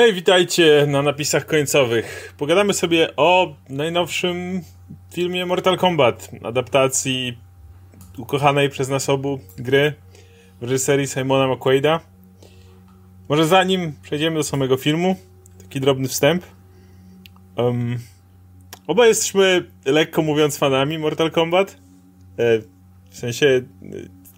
Hej, witajcie na napisach końcowych. Pogadamy sobie o najnowszym filmie Mortal Kombat, adaptacji ukochanej przez nas obu gry w reżyserii Simona McQuaida. Może zanim przejdziemy do samego filmu, taki drobny wstęp. Um, oba jesteśmy, lekko mówiąc, fanami Mortal Kombat. E, w sensie,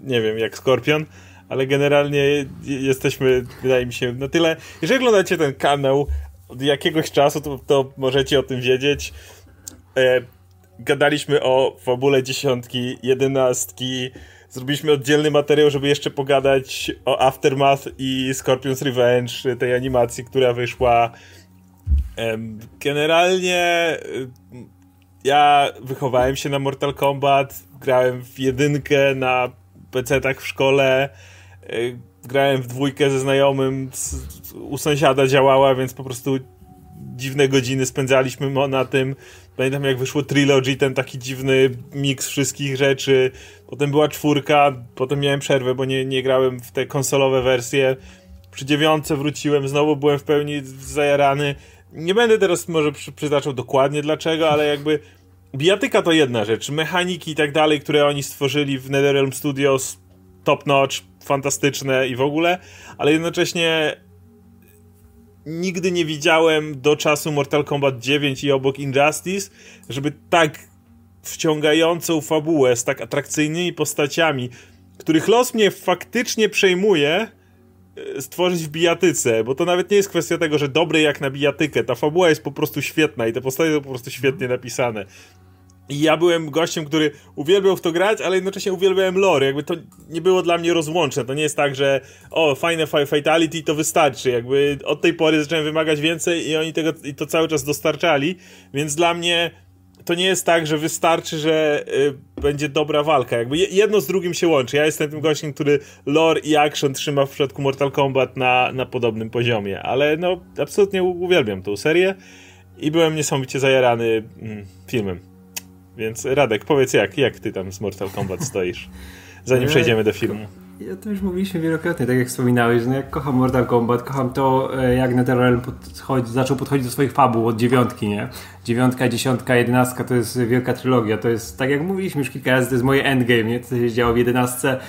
nie wiem, jak Skorpion ale generalnie jesteśmy, wydaje mi się, na tyle. Jeżeli oglądacie ten kanał od jakiegoś czasu, to, to możecie o tym wiedzieć. E, gadaliśmy o fabule dziesiątki, jedenastki. Zrobiliśmy oddzielny materiał, żeby jeszcze pogadać o Aftermath i Scorpion's Revenge, tej animacji, która wyszła. Generalnie e, ja wychowałem się na Mortal Kombat, grałem w jedynkę na PC-tak w szkole. E, grałem w dwójkę ze znajomym, u sąsiada działała, więc po prostu dziwne godziny spędzaliśmy na tym. Pamiętam jak wyszło Trilogy, ten taki dziwny miks wszystkich rzeczy. Potem była czwórka, potem miałem przerwę, bo nie, nie grałem w te konsolowe wersje. Przy dziewiątce wróciłem, znowu byłem w pełni zajarany. Nie będę teraz może przy, przytaczał dokładnie dlaczego, ale jakby bijatyka to jedna rzecz. Mechaniki i tak dalej, które oni stworzyli w NetherRealm Studios top notch, fantastyczne i w ogóle, ale jednocześnie nigdy nie widziałem do czasu Mortal Kombat 9 i obok Injustice, żeby tak wciągającą fabułę z tak atrakcyjnymi postaciami, których los mnie faktycznie przejmuje, e, stworzyć w bijatyce, bo to nawet nie jest kwestia tego, że dobry jak na bijatykę, ta fabuła jest po prostu świetna i te postacie są po prostu świetnie napisane. I ja byłem gościem, który uwielbiał w to grać, ale jednocześnie uwielbiałem lore. Jakby to nie było dla mnie rozłączne. To nie jest tak, że o, fajne fatality to wystarczy. Jakby od tej pory zacząłem wymagać więcej i oni tego i to cały czas dostarczali. Więc dla mnie to nie jest tak, że wystarczy, że y, będzie dobra walka. Jakby jedno z drugim się łączy. Ja jestem tym gościem, który lore i action trzyma w przypadku Mortal Kombat na, na podobnym poziomie. Ale no, absolutnie uwielbiam tą serię i byłem niesamowicie zajarany mm, filmem. Więc Radek, powiedz jak, jak ty tam z Mortal Kombat stoisz, zanim przejdziemy do filmu. Ja to już mówiliśmy wielokrotnie, tak jak wspominałeś, że no jak kocham Mortal Kombat, kocham to, e, jak NetherRealm podchodzi, zaczął podchodzić do swoich fabuł od dziewiątki, nie? Dziewiątka, dziesiątka, jedenastka to jest wielka trylogia, to jest, tak jak mówiliśmy już kilka razy, to jest moje endgame, nie? To się działo w jedenastce,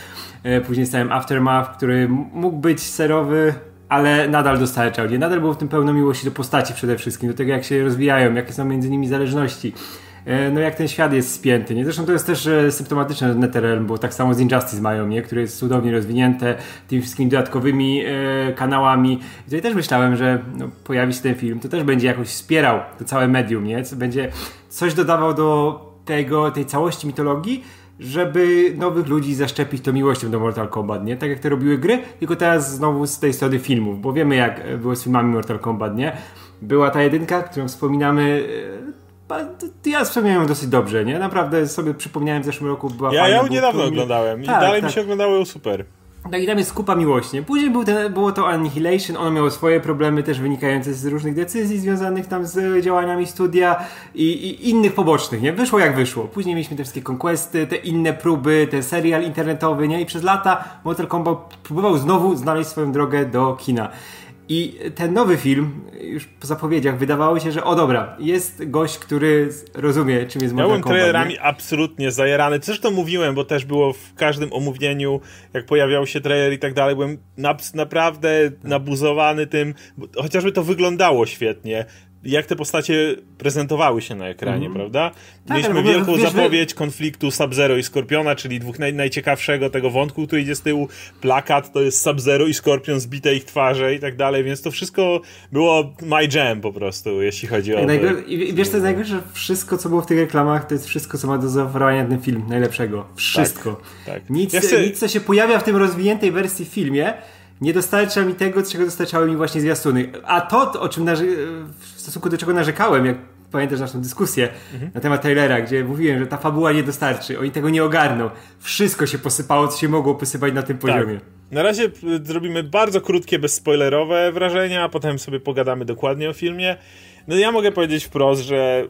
e, później stałem Aftermath, który mógł być serowy, ale nadal dostarczał, nie? Nadal było w tym pełno miłości do postaci przede wszystkim, do tego jak się rozwijają, jakie są między nimi zależności E, no jak ten świat jest spięty. Nie? Zresztą to jest też e, symptomatyczne NetherRealm, bo tak samo z Injustice mają, nie? które jest cudownie rozwinięte tymi wszystkimi dodatkowymi e, kanałami. I tutaj też myślałem, że no, pojawi się ten film, to też będzie jakoś wspierał to całe medium, nie? Co będzie coś dodawał do tego, tej całości mitologii, żeby nowych ludzi zaszczepić tą miłością do Mortal Kombat, nie? Tak jak to robiły gry, tylko teraz znowu z tej strony filmów, bo wiemy jak było z filmami Mortal Kombat, nie? Była ta jedynka, którą wspominamy ja wspomniałem dosyć dobrze, nie? Naprawdę sobie przypomniałem w zeszłym roku była Ja, ja ją niedawno oglądałem i tak, dalej tak. mi się oglądało super. Tak i tam jest kupa miłości. Później był ten, było to Annihilation, ono miało swoje problemy też wynikające z różnych decyzji związanych tam z działaniami studia i, i, innych pobocznych, nie? Wyszło jak wyszło. Później mieliśmy te wszystkie conquesty, te inne próby, ten serial internetowy, nie? I przez lata Mortal Kombat próbował znowu znaleźć swoją drogę do kina. I ten nowy film, już po zapowiedziach, wydawało się, że o dobra, jest gość, który rozumie, czym jest Mortal Kombat. Byłem trailerami absolutnie zajarany. Zresztą mówiłem, bo też było w każdym omówieniu, jak pojawiał się trailer i tak dalej, byłem na, naprawdę nabuzowany tym, chociażby to wyglądało świetnie jak te postacie prezentowały się na ekranie, mm. prawda? Tak, Mieliśmy wielką wiesz, zapowiedź konfliktu Sub-Zero i Skorpiona, czyli dwóch naj, najciekawszego tego wątku, który idzie z tyłu. Plakat to jest Sub-Zero i Skorpion, zbite ich twarze i tak dalej, więc to wszystko było my jam po prostu, jeśli chodzi o... Najgor- I wiesz, to jest najgorsze, że wszystko, co było w tych reklamach, to jest wszystko, co ma do zaoferowania ten film najlepszego. Wszystko. Tak, tak. Nic, ja chcę... nic, co się pojawia w tym rozwiniętej wersji w filmie, nie dostarcza mi tego, czego dostarczały mi właśnie zwiastuny. A to, o czym w stosunku do czego narzekałem, jak pamiętasz naszą dyskusję mhm. na temat trailera, gdzie mówiłem, że ta fabuła nie dostarczy, oni tego nie ogarną. Wszystko się posypało, co się mogło posypać na tym tak. poziomie. Na razie zrobimy bardzo krótkie, bezspoilerowe wrażenia, a potem sobie pogadamy dokładnie o filmie. No ja mogę powiedzieć wprost, że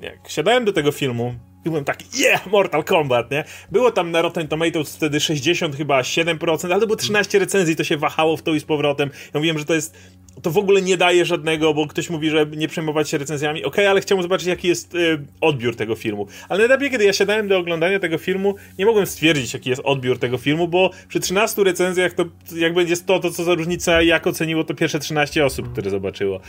jak siadałem do tego filmu, byłem taki, yeah, Mortal Kombat, nie? Było tam na Rotten Tomatoes wtedy 60 chyba 7%, ale to było 13 recenzji, to się wahało w to i z powrotem. Ja mówiłem, że to jest to w ogóle nie daje żadnego, bo ktoś mówi, że nie przejmować się recenzjami. Okej, okay, ale chciałbym zobaczyć, jaki jest y, odbiór tego filmu. Ale na etapie, kiedy ja siadałem do oglądania tego filmu, nie mogłem stwierdzić, jaki jest odbiór tego filmu, bo przy 13 recenzjach to jak będzie 100, to co za różnica, jak oceniło to pierwsze 13 osób, które zobaczyło.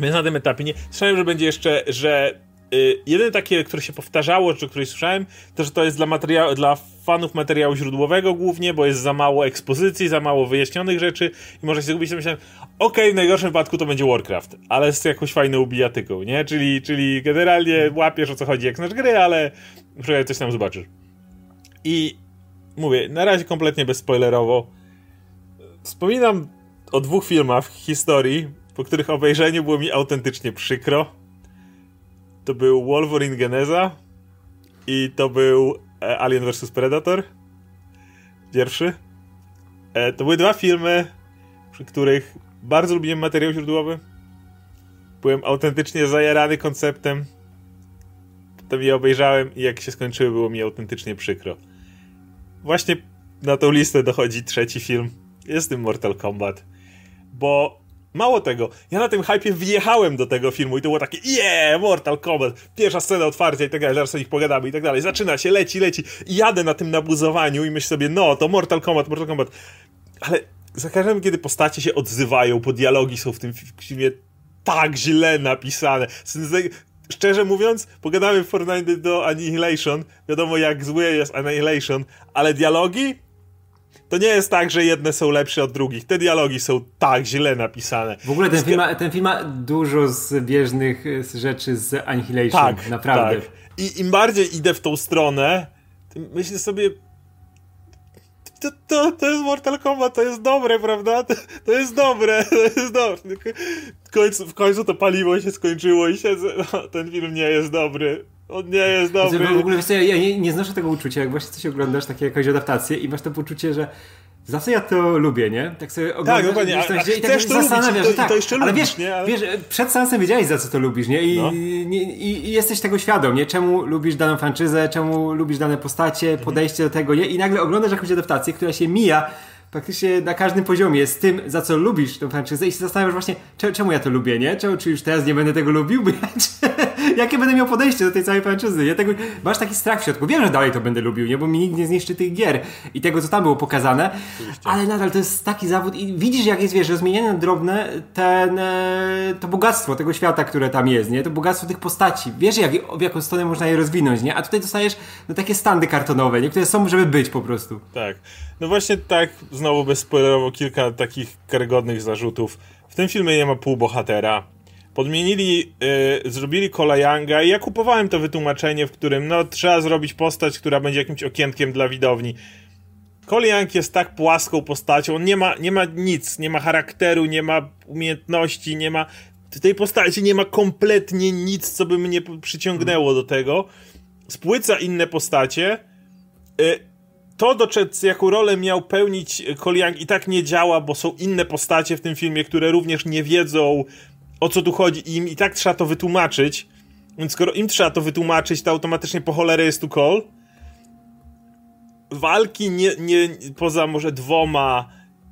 Więc na tym etapie nie. Słyszałem, że będzie jeszcze, że Y, jeden takie, które się powtarzało, czy któreś słyszałem, to że to jest dla, materiału, dla fanów materiału źródłowego głównie, bo jest za mało ekspozycji, za mało wyjaśnionych rzeczy i może się zgubić. To myślałem, okej, okay, w najgorszym wypadku to będzie Warcraft, ale z jakąś fajną bijatyką, nie? Czyli, czyli generalnie łapiesz o co chodzi jak znasz gry, ale przynajmniej coś tam zobaczysz. I mówię, na razie kompletnie bezspoilerowo. Wspominam o dwóch filmach historii, po których obejrzeniu było mi autentycznie przykro to był Wolverine Geneza i to był e, Alien vs Predator. Pierwszy. E, to były dwa filmy, przy których bardzo lubiłem materiał źródłowy. Byłem autentycznie zajarany konceptem. Potem je obejrzałem i jak się skończyły, było mi autentycznie przykro. Właśnie na tą listę dochodzi trzeci film. Jest tym Mortal Kombat. Bo Mało tego, ja na tym hypie wjechałem do tego filmu i to było takie yeah, Mortal Kombat, pierwsza scena otwarcia i tak dalej, zaraz o nich pogadamy i tak dalej. Zaczyna się, leci, leci i jadę na tym nabuzowaniu i myślę sobie, no, to Mortal Kombat, Mortal Kombat. Ale za każdym, kiedy postacie się odzywają, bo dialogi są w tym filmie tak źle napisane. Szczerze mówiąc, pogadamy w Fortnite do Annihilation, wiadomo jak zły jest Annihilation, ale dialogi to nie jest tak, że jedne są lepsze od drugich. Te dialogi są tak źle napisane. W ogóle ten, film ma, ten film ma dużo zbieżnych rzeczy z Annihilation. Tak, naprawdę. Tak. I im bardziej idę w tą stronę, myślę sobie, to, to, to jest Mortal Kombat, to jest dobre, prawda? To, to jest dobre, to jest dobre. W końcu, w końcu to paliwo się skończyło i siedzę, no, ten film nie jest dobry. On nie jest dobry. W ogóle wiesz ja nie, nie znoszę tego uczucia, jak właśnie coś oglądasz, takie jakąś adaptację i masz to poczucie, że Zawsze ja to lubię, nie? Tak sobie oglądasz, tak, dokładnie. A, a i tak to zastanawiasz, lubić, to, tak. to jeszcze ale lubisz, wiesz, nie? Ale... wiesz, przed seansem wiedziałeś za co to lubisz, nie? I, no. i, i, jesteś tego świadom, nie? Czemu lubisz daną franczyzę, czemu lubisz dane postacie, mhm. podejście do tego, nie? I nagle oglądasz jakąś adaptację, która się mija praktycznie na każdym poziomie z tym, za co lubisz tę franczyzę i się zastanawiasz właśnie, czemu ja to lubię, nie? Czemu, czy już teraz nie będę tego lubił? Bo ja, czy, jakie będę miał podejście do tej całej franczyzy? Ja tego, masz taki strach w środku. Wiem, że dalej to będę lubił, nie? Bo mi nikt nie zniszczy tych gier i tego, co tam było pokazane, Oczywiście. ale nadal to jest taki zawód i widzisz, jak jest, wiesz, rozmieniane na drobne ten, e, to bogactwo tego świata, które tam jest, nie? To bogactwo tych postaci. Wiesz, jak, w jaką stronę można je rozwinąć, nie? A tutaj dostajesz no, takie standy kartonowe, nie? Które są, żeby być po prostu. Tak. No właśnie tak, znowu bezspoilerowo kilka takich karygodnych zarzutów. W tym filmie nie ma półbohatera. Podmienili, yy, zrobili Kola Younga i ja kupowałem to wytłumaczenie, w którym no trzeba zrobić postać, która będzie jakimś okienkiem dla widowni. Young jest tak płaską postacią, on nie ma, nie ma nic, nie ma charakteru, nie ma umiejętności, nie ma... W tej postaci nie ma kompletnie nic, co by mnie przyciągnęło do tego. Spłyca inne postacie. Yy, to, do jaką rolę miał pełnić Koliang i tak nie działa, bo są inne postacie w tym filmie, które również nie wiedzą o co tu chodzi i im i tak trzeba to wytłumaczyć. Więc skoro im trzeba to wytłumaczyć, to automatycznie po cholerę jest tu Cole. Walki nie, nie, poza może dwoma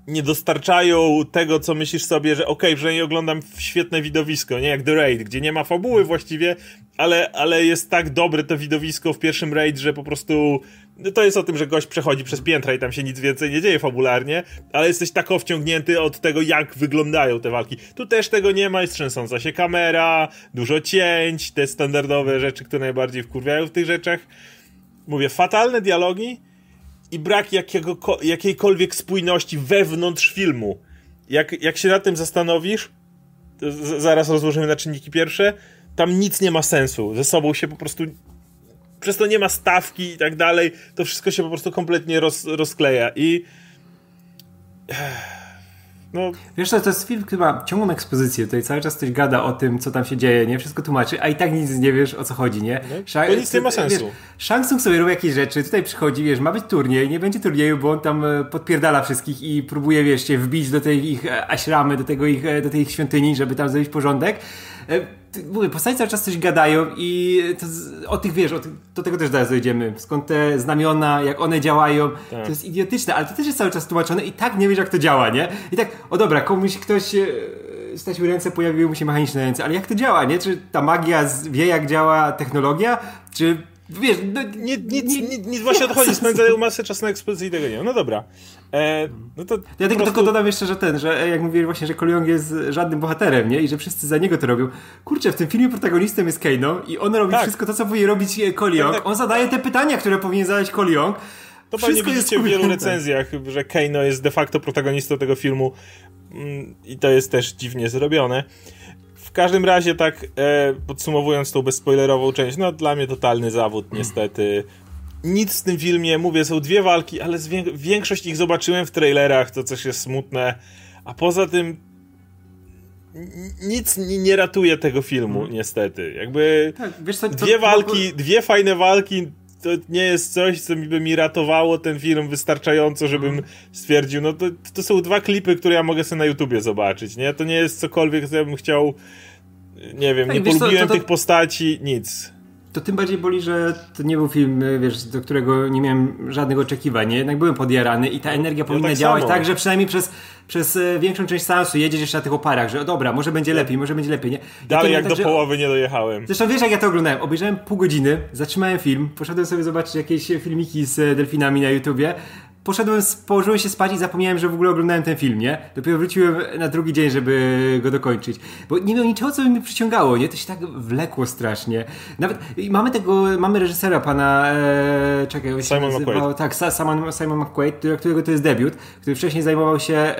nie dostarczają tego, co myślisz sobie, że okej, okay, przynajmniej oglądam świetne widowisko, nie jak The Raid, gdzie nie ma fabuły właściwie, ale, ale jest tak dobre to widowisko w pierwszym Raid, że po prostu no to jest o tym, że gość przechodzi przez piętra i tam się nic więcej nie dzieje fabularnie, ale jesteś tak wciągnięty od tego, jak wyglądają te walki. Tu też tego nie ma, jest trzęsąca się kamera, dużo cięć, te standardowe rzeczy, które najbardziej wkurwiają w tych rzeczach. Mówię, fatalne dialogi, i brak jakiego, jakiejkolwiek spójności wewnątrz filmu. Jak, jak się nad tym zastanowisz, zaraz rozłożymy na czynniki pierwsze, tam nic nie ma sensu. Ze sobą się po prostu. Przez to nie ma stawki i tak dalej. To wszystko się po prostu kompletnie roz, rozkleja. I. No. Wiesz co, to jest film, który ma ciągłą ekspozycję, tutaj cały czas ktoś gada o tym, co tam się dzieje, nie? Wszystko tłumaczy, a i tak nic nie wiesz, o co chodzi, nie? No, to nic nie ma sensu. Wiesz, Shang Tsung sobie robi jakieś rzeczy, tutaj przychodzi, wiesz, ma być turniej, nie będzie turnieju, bo on tam e, podpierdala wszystkich i próbuje, wiesz, się wbić do tej ich e, aśramy, do tego ich, e, do tej ich świątyni, żeby tam zrobić porządek mówię, postaci cały czas coś gadają i to, o tych, wiesz, o tych, do tego też zaraz dojdziemy. Skąd te znamiona, jak one działają, tak. to jest idiotyczne, ale to też jest cały czas tłumaczone i tak nie wiesz, jak to działa, nie? I tak, o dobra, komuś ktoś e, stracił ręce, pojawiły mu się mechaniczne ręce, ale jak to działa, nie? Czy ta magia wie, jak działa technologia, czy Wiesz, no, nie, nic, nic, nic właśnie odchodzi, spędzają masę czasu na ekspozycji tego nie. No dobra. E, no to ja tylko, dodam jeszcze, że ten, że jak mówili właśnie, że Koliong jest żadnym bohaterem, nie? I że wszyscy za niego to robią. Kurczę, w tym filmie protagonistem jest Kano i on robi tak. wszystko to, co powinien robić Koliong. Tak, tak. On zadaje te pytania, które powinien zadać Koliong. To pewnie widzicie w wielu recenzjach, że Kano jest de facto protagonistą tego filmu mm, i to jest też dziwnie zrobione. W każdym razie, tak e, podsumowując tą bezspoilerową część, no dla mnie totalny zawód, niestety. Nic w tym filmie, mówię, są dwie walki, ale większość ich zobaczyłem w trailerach, to coś jest smutne. A poza tym nic nie, ratuje tego filmu, hmm. niestety. Jakby tak, wiesz co, dwie to, walki, to... dwie fajne walki to nie jest coś, co mi by mi ratowało ten film wystarczająco, żebym mhm. stwierdził, no to, to są dwa klipy, które ja mogę sobie na YouTubie zobaczyć, nie? To nie jest cokolwiek, co ja bym chciał, nie wiem, tak, nie polubiłem co, to, to... tych postaci, nic to tym bardziej boli, że to nie był film, wiesz, do którego nie miałem żadnych oczekiwań. Nie? Jednak byłem podjarany i ta energia powinna tak działać samo. tak, że przynajmniej przez, przez e, większą część seansu jedziesz jeszcze na tych oparach, że o dobra, może będzie lepiej, może będzie lepiej. Nie? Dalej jak tak, do że... połowy nie dojechałem. Zresztą wiesz, jak ja to oglądałem. Obejrzałem pół godziny, zatrzymałem film, poszedłem sobie zobaczyć jakieś filmiki z e, delfinami na YouTubie, poszedłem, położyłem się spać i zapomniałem, że w ogóle oglądałem ten film, nie? Dopiero wróciłem na drugi dzień, żeby go dokończyć. Bo nie miał niczego, co by mi przyciągało, nie? To się tak wlekło strasznie. Nawet mamy tego, mamy reżysera pana, e, czekaj, on Simon McQuaid. Tak, Simon, Simon McQuaid, którego to jest debiut, który wcześniej zajmował się e,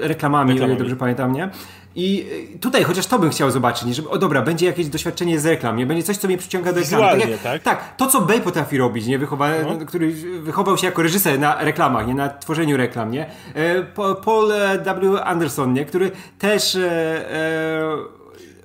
reklamami, reklamami, dobrze pamiętam, nie? I tutaj chociaż to bym chciał zobaczyć, żeby, o dobra, będzie jakieś doświadczenie z reklam, nie? Będzie coś, co mnie przyciąga do ekranu. Tak, jak, tak? tak, to co Bay potrafi robić, nie? Wychowa, no. który wychował się jako reżyser na reklamach, nie? Na tworzeniu reklam, nie? E, Paul e, W. Anderson, nie? Który też e, e,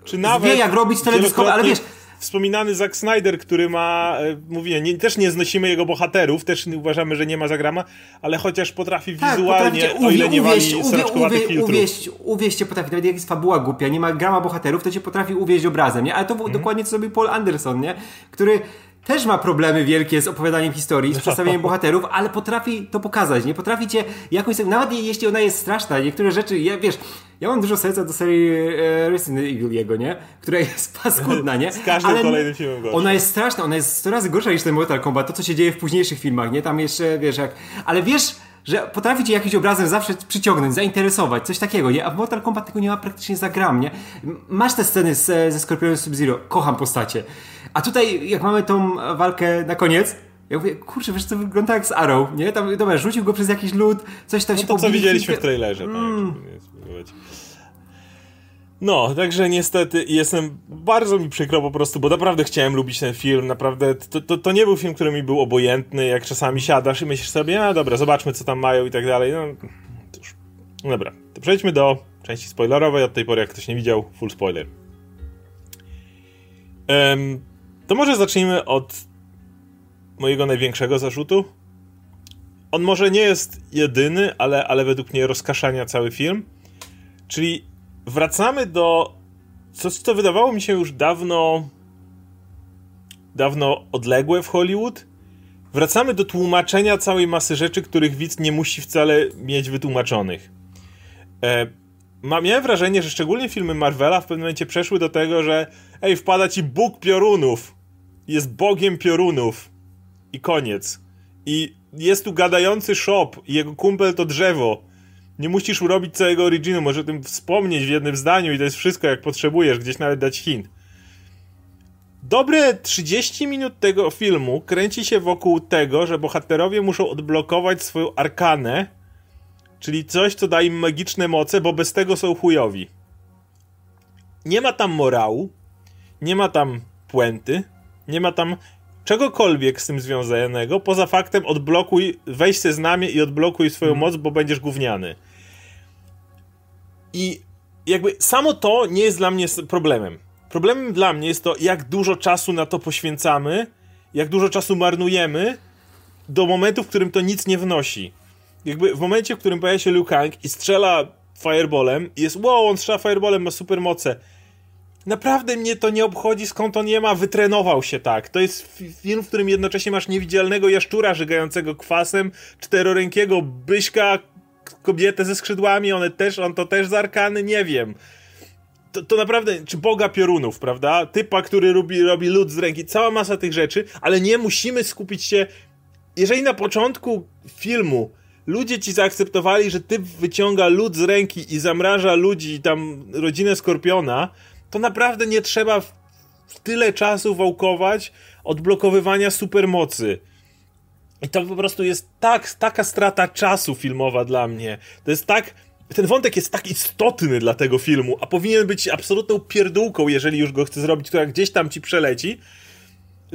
Czy nawet wie, jak robić teledyskowe, ale wiesz, wspominany Zack Snyder, który ma, e, mówię, nie, też nie znosimy jego bohaterów, też uważamy, że nie ma zagrama, ale chociaż potrafi tak, wizualnie, o ile nie uwieść, wali uwie, filtrów. Uwieść, uwieść cię potrafi, nawet jak jest fabuła głupia, nie ma grama bohaterów, to cię potrafi uwieść obrazem, nie? Ale to mhm. dokładnie co zrobił Paul Anderson, nie? Który też ma problemy wielkie z opowiadaniem historii, z przedstawieniem bohaterów, ale potrafi to pokazać, nie? Potrafi cię jakąś, nawet jeśli ona jest straszna, niektóre rzeczy, ja, wiesz, ja mam dużo serca do serii e, Resident Evil jego, nie? Która jest paskudna, nie? z każdym ale kolejnym filmem gorsza. Ona jest straszna, ona jest 100 razy gorsza niż ten Mortal Kombat, to co się dzieje w późniejszych filmach, nie? Tam jeszcze, wiesz, jak... Ale wiesz, że potrafi cię jakimś obrazem zawsze przyciągnąć, zainteresować, coś takiego, nie? A w Mortal Kombat tego nie ma praktycznie za gram, nie? Masz te sceny z, ze Scorpionem Sub-Zero, kocham postacie. A tutaj, jak mamy tą walkę na koniec, ja mówię, kurczę, wiesz, to wygląda jak z Arrow, nie? Tam, dobra, rzucił go przez jakiś lód, coś tam no się to, co widzieliśmy w trailerze, tak, mm. tak. No, także niestety jestem, bardzo mi przykro po prostu, bo naprawdę chciałem lubić ten film, naprawdę, to, to, to nie był film, który mi był obojętny, jak czasami siadasz i myślisz sobie, no dobra, zobaczmy co tam mają i tak dalej, no, cóż. No dobra, to przejdźmy do części spoilerowej, od tej pory jak ktoś nie widział, full spoiler. Um, to może zacznijmy od mojego największego zarzutu. On może nie jest jedyny, ale, ale według mnie rozkaszania cały film. Czyli wracamy do coś, co wydawało mi się już dawno dawno odległe w Hollywood. Wracamy do tłumaczenia całej masy rzeczy, których widz nie musi wcale mieć wytłumaczonych. E, ma, miałem wrażenie, że szczególnie filmy Marvela w pewnym momencie przeszły do tego, że ej, wpada ci Bóg piorunów. Jest Bogiem piorunów. I koniec. I jest tu gadający shop i jego kumpel to drzewo. Nie musisz urobić całego originu, może o tym wspomnieć w jednym zdaniu i to jest wszystko jak potrzebujesz, gdzieś nawet dać hint. Dobre 30 minut tego filmu kręci się wokół tego, że bohaterowie muszą odblokować swoją arkanę, czyli coś, co da im magiczne moce, bo bez tego są chujowi. Nie ma tam morału, nie ma tam puenty, nie ma tam czegokolwiek z tym związanego, poza faktem odblokuj, weź se znamie i odblokuj swoją hmm. moc, bo będziesz gówniany. I jakby samo to nie jest dla mnie problemem. Problemem dla mnie jest to, jak dużo czasu na to poświęcamy, jak dużo czasu marnujemy do momentu, w którym to nic nie wnosi. Jakby w momencie, w którym pojawia się Liu Kang i strzela fireballem i jest wow, on strzela fireballem, ma super moce Naprawdę mnie to nie obchodzi, skąd on je ma, wytrenował się tak. To jest film, w którym jednocześnie masz niewidzialnego jaszczura żygającego kwasem, czterorękiego byśka, kobietę ze skrzydłami, one też, on to też z arkany, nie wiem. To, to, naprawdę, czy Boga piorunów, prawda? Typa, który robi, robi lód z ręki, cała masa tych rzeczy, ale nie musimy skupić się. Jeżeli na początku filmu ludzie ci zaakceptowali, że typ wyciąga lód z ręki i zamraża ludzi, tam rodzinę Skorpiona, to naprawdę nie trzeba w, tyle czasu wałkować odblokowywania supermocy. I to po prostu jest tak, taka strata czasu filmowa dla mnie. To jest tak. Ten wątek jest tak istotny dla tego filmu, a powinien być absolutną pierdółką, jeżeli już go chcę zrobić, która gdzieś tam ci przeleci,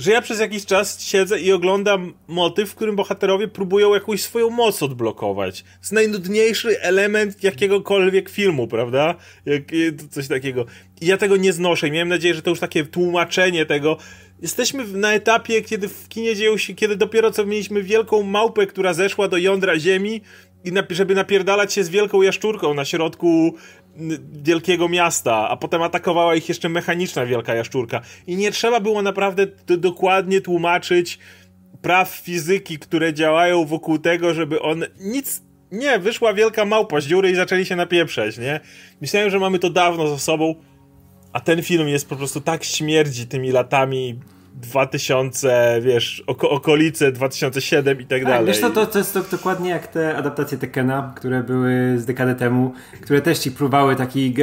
że ja przez jakiś czas siedzę i oglądam motyw, w którym bohaterowie próbują jakąś swoją moc odblokować. To jest najnudniejszy element jakiegokolwiek filmu, prawda? Jak, coś takiego. I ja tego nie znoszę i miałem nadzieję, że to już takie tłumaczenie tego. Jesteśmy na etapie, kiedy w kinie dzieją się, kiedy dopiero co mieliśmy wielką małpę, która zeszła do jądra ziemi i na, żeby napierdalać się z wielką jaszczurką na środku wielkiego miasta, a potem atakowała ich jeszcze mechaniczna wielka jaszczurka. I nie trzeba było naprawdę dokładnie tłumaczyć praw fizyki, które działają wokół tego, żeby on nic nie, wyszła wielka małpa z dziury i zaczęli się napieprzeć, nie? Myślałem, że mamy to dawno za sobą, a ten film jest po prostu tak śmierdzi tymi latami 2000, wiesz, oko, okolice 2007 i tak, tak dalej. Wiesz to, to jest to, dokładnie jak te adaptacje Tekena, które były z dekadę temu, które też ci próbowały taki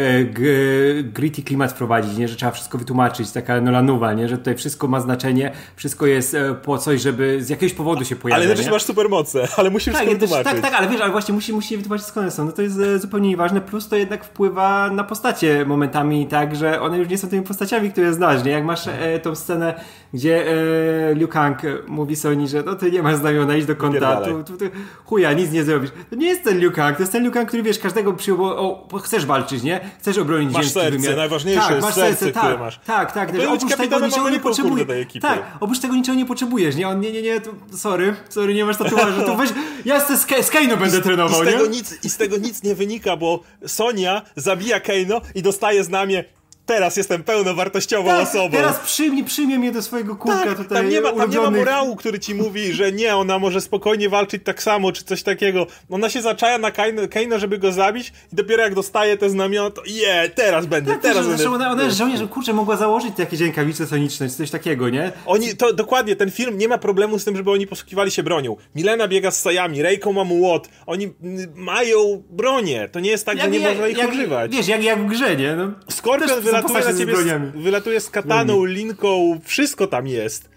gritty klimat wprowadzić, nie? że trzeba wszystko wytłumaczyć, taka Nolanowa, nie? że tutaj wszystko ma znaczenie, wszystko jest e, po coś, żeby z jakiegoś powodu się pojawić. Ale też masz supermoce, ale musisz tak, to wytłumaczyć. Tak, tak, ale wiesz, ale właśnie musi, musi wytłumaczyć skąd one są. No to jest e, zupełnie nieważne, plus to jednak wpływa na postacie momentami tak, że one już nie są tymi postaciami, które znasz, nie? Jak masz e, tą scenę gdzie e, Liu Kang mówi Sony, że no ty nie masz znamiona, idź do konta, tu, tu, chuja, nic nie zrobisz. To nie jest ten Liu Kang, to jest ten Liu Kang, który wiesz, każdego przyjął, o, o, chcesz walczyć, nie? Chcesz obronić masz serce, wymiar. najważniejsze tak, masz serce, serce tak, masz. Tak, tak, tak oprócz tego niczego nie potrzebujesz. Tak, oprócz tego niczego nie potrzebujesz, nie? On, nie, nie, nie, to, sorry, sorry, nie masz tatuażu, to weź, ja z Keino będę trenował, i z, tego nie? Nic, I z tego nic nie wynika, bo Sonia zabija Keino i dostaje znamię teraz jestem pełnowartościową tak, osobą. Teraz przyjmie, przyjmie mnie do swojego kółka tak, tutaj. Tam nie, ma, tam nie ma morału, który ci mówi, że nie, ona może spokojnie walczyć tak samo, czy coś takiego. Ona się zaczaja na Kaina, żeby go zabić i dopiero jak dostaje te znamiona, to je, yeah, teraz będę, tak, teraz będę. Ona, ona jest żołnierzem, kurczę, mogła założyć jakieś rękawice soniczne, czy coś takiego, nie? Oni, to dokładnie, ten film nie ma problemu z tym, żeby oni posługiwali się bronią. Milena biega z sajami, Reiko ma młot, oni mają bronię. To nie jest tak, jak, że nie jak, można ich jak, używać. Wiesz, jak, jak w grze, nie? No, Skorpion wylatuje na ciebie wylatuje z kataną, linką, wszystko tam jest.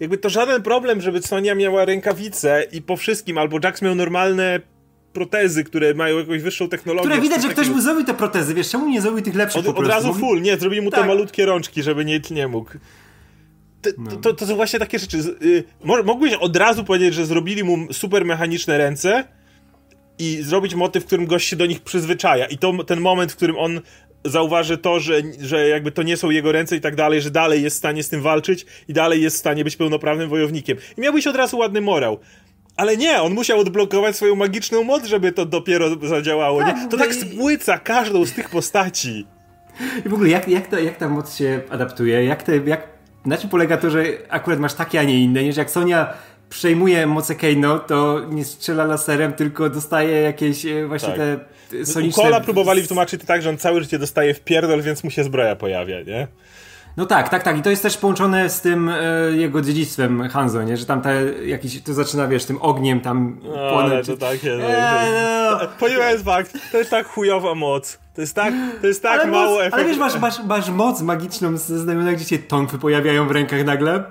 Jakby to żaden problem, żeby Sonia miała rękawice i po wszystkim, albo Jax miał normalne protezy, które mają jakąś wyższą technologię. Które widać, że ktoś mu zrobił te protezy, wiesz, czemu nie zrobił tych lepszych Od, od razu full, nie, zrobili mu tak. te malutkie rączki, żeby nie, nie mógł. To, no. to, to, są właśnie takie rzeczy. Y, mógłbyś od razu powiedzieć, że zrobili mu super mechaniczne ręce i zrobić motyw, w którym gość się do nich przyzwyczaja. I to ten moment, w którym on zauważy to, że, że jakby to nie są jego ręce i tak dalej, że dalej jest w stanie z tym walczyć i dalej jest w stanie być pełnoprawnym wojownikiem. I miałbyś od razu ładny morał. Ale nie, on musiał odblokować swoją magiczną moc, żeby to dopiero zadziałało. nie? Tak, to tak spłyca każdą z tych postaci. I w ogóle jak, jak, to, jak ta moc się adaptuje? Jak te, jak, na czym polega to, że akurat masz takie, a nie inne? Nie, że jak Sonia przejmuje moce Keino, to nie strzela laserem, tylko dostaje jakieś e, właśnie tak. te soniczne... Kola próbowali wytłumaczyć to tak, że on całe życie dostaje w pierdol, więc mu się zbroja pojawia, nie? No tak, tak, tak. I to jest też połączone z tym e, jego dziedzictwem Hanzo, nie? Że tam te jakiś, to zaczyna, wiesz, tym ogniem tam no, to takie, no, eee, no. Ponieważ fakt, to jest tak chujowa moc. To jest tak, to jest tak ale mało moc, Ale wiesz, masz, masz, masz moc magiczną ze znamionach, gdzie się tonfy pojawiają w rękach nagle.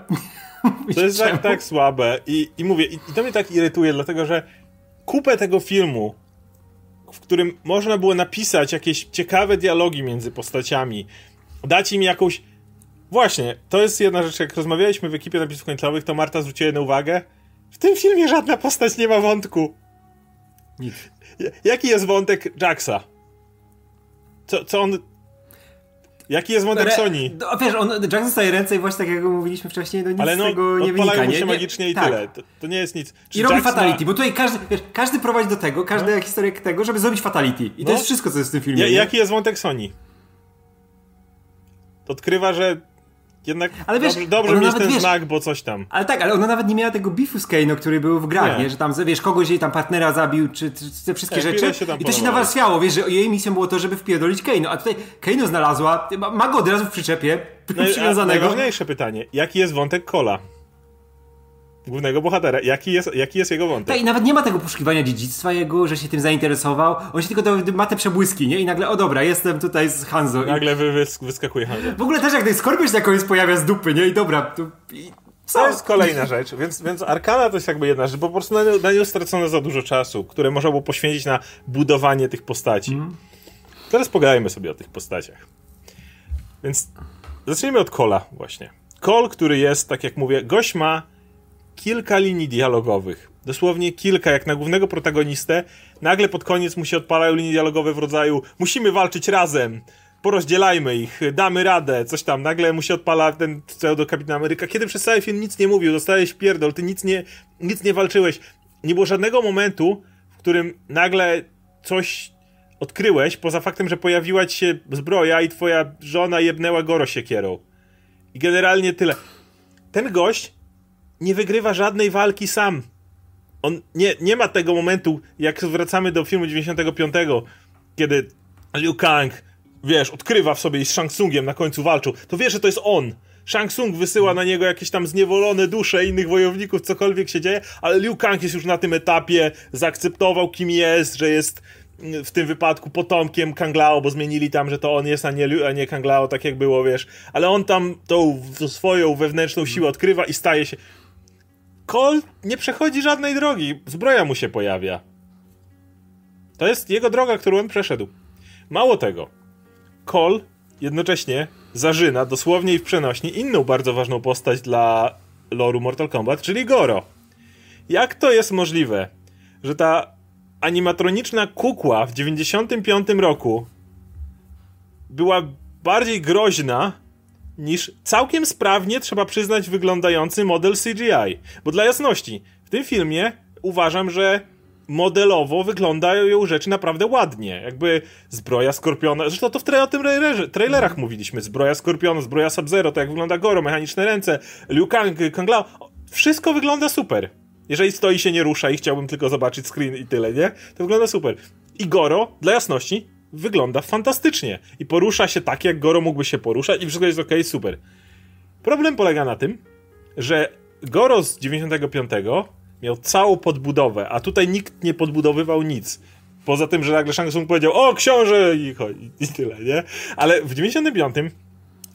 To jest tak, tak słabe. I, i mówię, i, i to mnie tak irytuje, dlatego że kupę tego filmu w którym można było napisać jakieś ciekawe dialogi między postaciami, dać im jakąś. Właśnie, to jest jedna rzecz, jak rozmawialiśmy w ekipie napisów końcowych, to Marta zwróciła na uwagę. W tym filmie żadna postać nie ma wątku. Nic. Jaki jest wątek Jacksa? Co, co on Jaki jest wątek Re, Sony? No, wiesz, on, Jack zostaje ręce i właśnie tak jak mówiliśmy wcześniej, no nic Ale no, z tego nie wynika. mu się magicznie i tak. tyle. To, to, nie jest nic. Czy I robi fatality, ma... bo tutaj każdy, wiesz, każdy prowadzi do tego, każda no. historia tego, żeby zrobić fatality. I no. to jest wszystko, co jest w tym filmie. Ja, jaki jest wątek Sony? odkrywa, że jednak ale wiesz, dobrze, dobrze mieć nawet, ten wiesz, znak, bo coś tam. Ale tak, ale ona nawet nie miała tego beefu z Kano, który był w grach, nie. nie? Że tam, wiesz, kogoś jej tam partnera zabił, czy, czy te wszystkie tak, rzeczy. I to się nawarstwiało, wiesz, że jej misją było to, żeby wpierdolić Kano, a tutaj Kano znalazła, ma go od razu w przyczepie, no, przywiązanego. Najważniejsze pytanie, jaki jest wątek Kola? Głównego bohatera. Jaki jest, jaki jest jego wątek? Tak, i nawet nie ma tego poszukiwania dziedzictwa jego, że się tym zainteresował. On się tylko do, ma te przebłyski, nie? I nagle, o dobra, jestem tutaj z Hanzo. Nagle wy, wy, wyskakuje Hanzo. W ogóle też jak ten Skorpion się na koniec pojawia z dupy, nie? I dobra, to... I... Co? To jest kolejna rzecz, więc, więc Arkana to jest jakby jedna rzecz, bo po prostu na, na nią stracono za dużo czasu, które można było poświęcić na budowanie tych postaci. Mm. Teraz pogadajmy sobie o tych postaciach. Więc zacznijmy od Kola właśnie. Kol, który jest, tak jak mówię, gość ma kilka linii dialogowych. Dosłownie kilka, jak na głównego protagonistę. Nagle pod koniec mu się odpalają linie dialogowe w rodzaju musimy walczyć razem, porozdzielajmy ich, damy radę, coś tam. Nagle mu się odpala ten pseudo Kapitan Ameryka, kiedy przez cały film nic nie mówił, dostałeś pierdol, ty nic nie, nic nie walczyłeś. Nie było żadnego momentu, w którym nagle coś odkryłeś, poza faktem, że pojawiła ci się zbroja i twoja żona jebnęła Goro siekierą. I generalnie tyle. Ten gość nie wygrywa żadnej walki sam. On nie, nie ma tego momentu, jak wracamy do filmu 95, kiedy Liu Kang, wiesz, odkrywa w sobie i z Shang Tsungiem na końcu walczą, to wie, że to jest on. Shang Tsung wysyła na niego jakieś tam zniewolone dusze innych wojowników, cokolwiek się dzieje, ale Liu Kang jest już na tym etapie, zaakceptował kim jest, że jest w tym wypadku potomkiem Kanglao, bo zmienili tam, że to on jest, a nie, a nie Kanglao, tak jak było, wiesz. Ale on tam tą swoją wewnętrzną siłę odkrywa i staje się Cole nie przechodzi żadnej drogi. Zbroja mu się pojawia. To jest jego droga, którą on przeszedł. Mało tego, Cole jednocześnie zażyna, dosłownie i w przenośni, inną bardzo ważną postać dla loru Mortal Kombat, czyli Goro. Jak to jest możliwe, że ta animatroniczna kukła w 95 roku była bardziej groźna niż całkiem sprawnie, trzeba przyznać, wyglądający model CGI. Bo dla jasności, w tym filmie uważam, że modelowo wyglądają rzeczy naprawdę ładnie. Jakby zbroja Skorpiona, zresztą to w tra o tym trailerach mm. mówiliśmy, zbroja Skorpiona, zbroja Sub-Zero, to jak wygląda Goro, mechaniczne ręce, Liu Kang, Kang Lao, wszystko wygląda super. Jeżeli stoi się nie rusza i chciałbym tylko zobaczyć screen i tyle, nie? To wygląda super. I Goro, dla jasności, wygląda fantastycznie i porusza się tak, jak Goro mógłby się poruszać i wszystko jest ok, super. Problem polega na tym, że Goro z 95 miał całą podbudowę, a tutaj nikt nie podbudowywał nic. Poza tym, że nagle Shang Tsung powiedział, o książę i, i tyle, nie? Ale w 95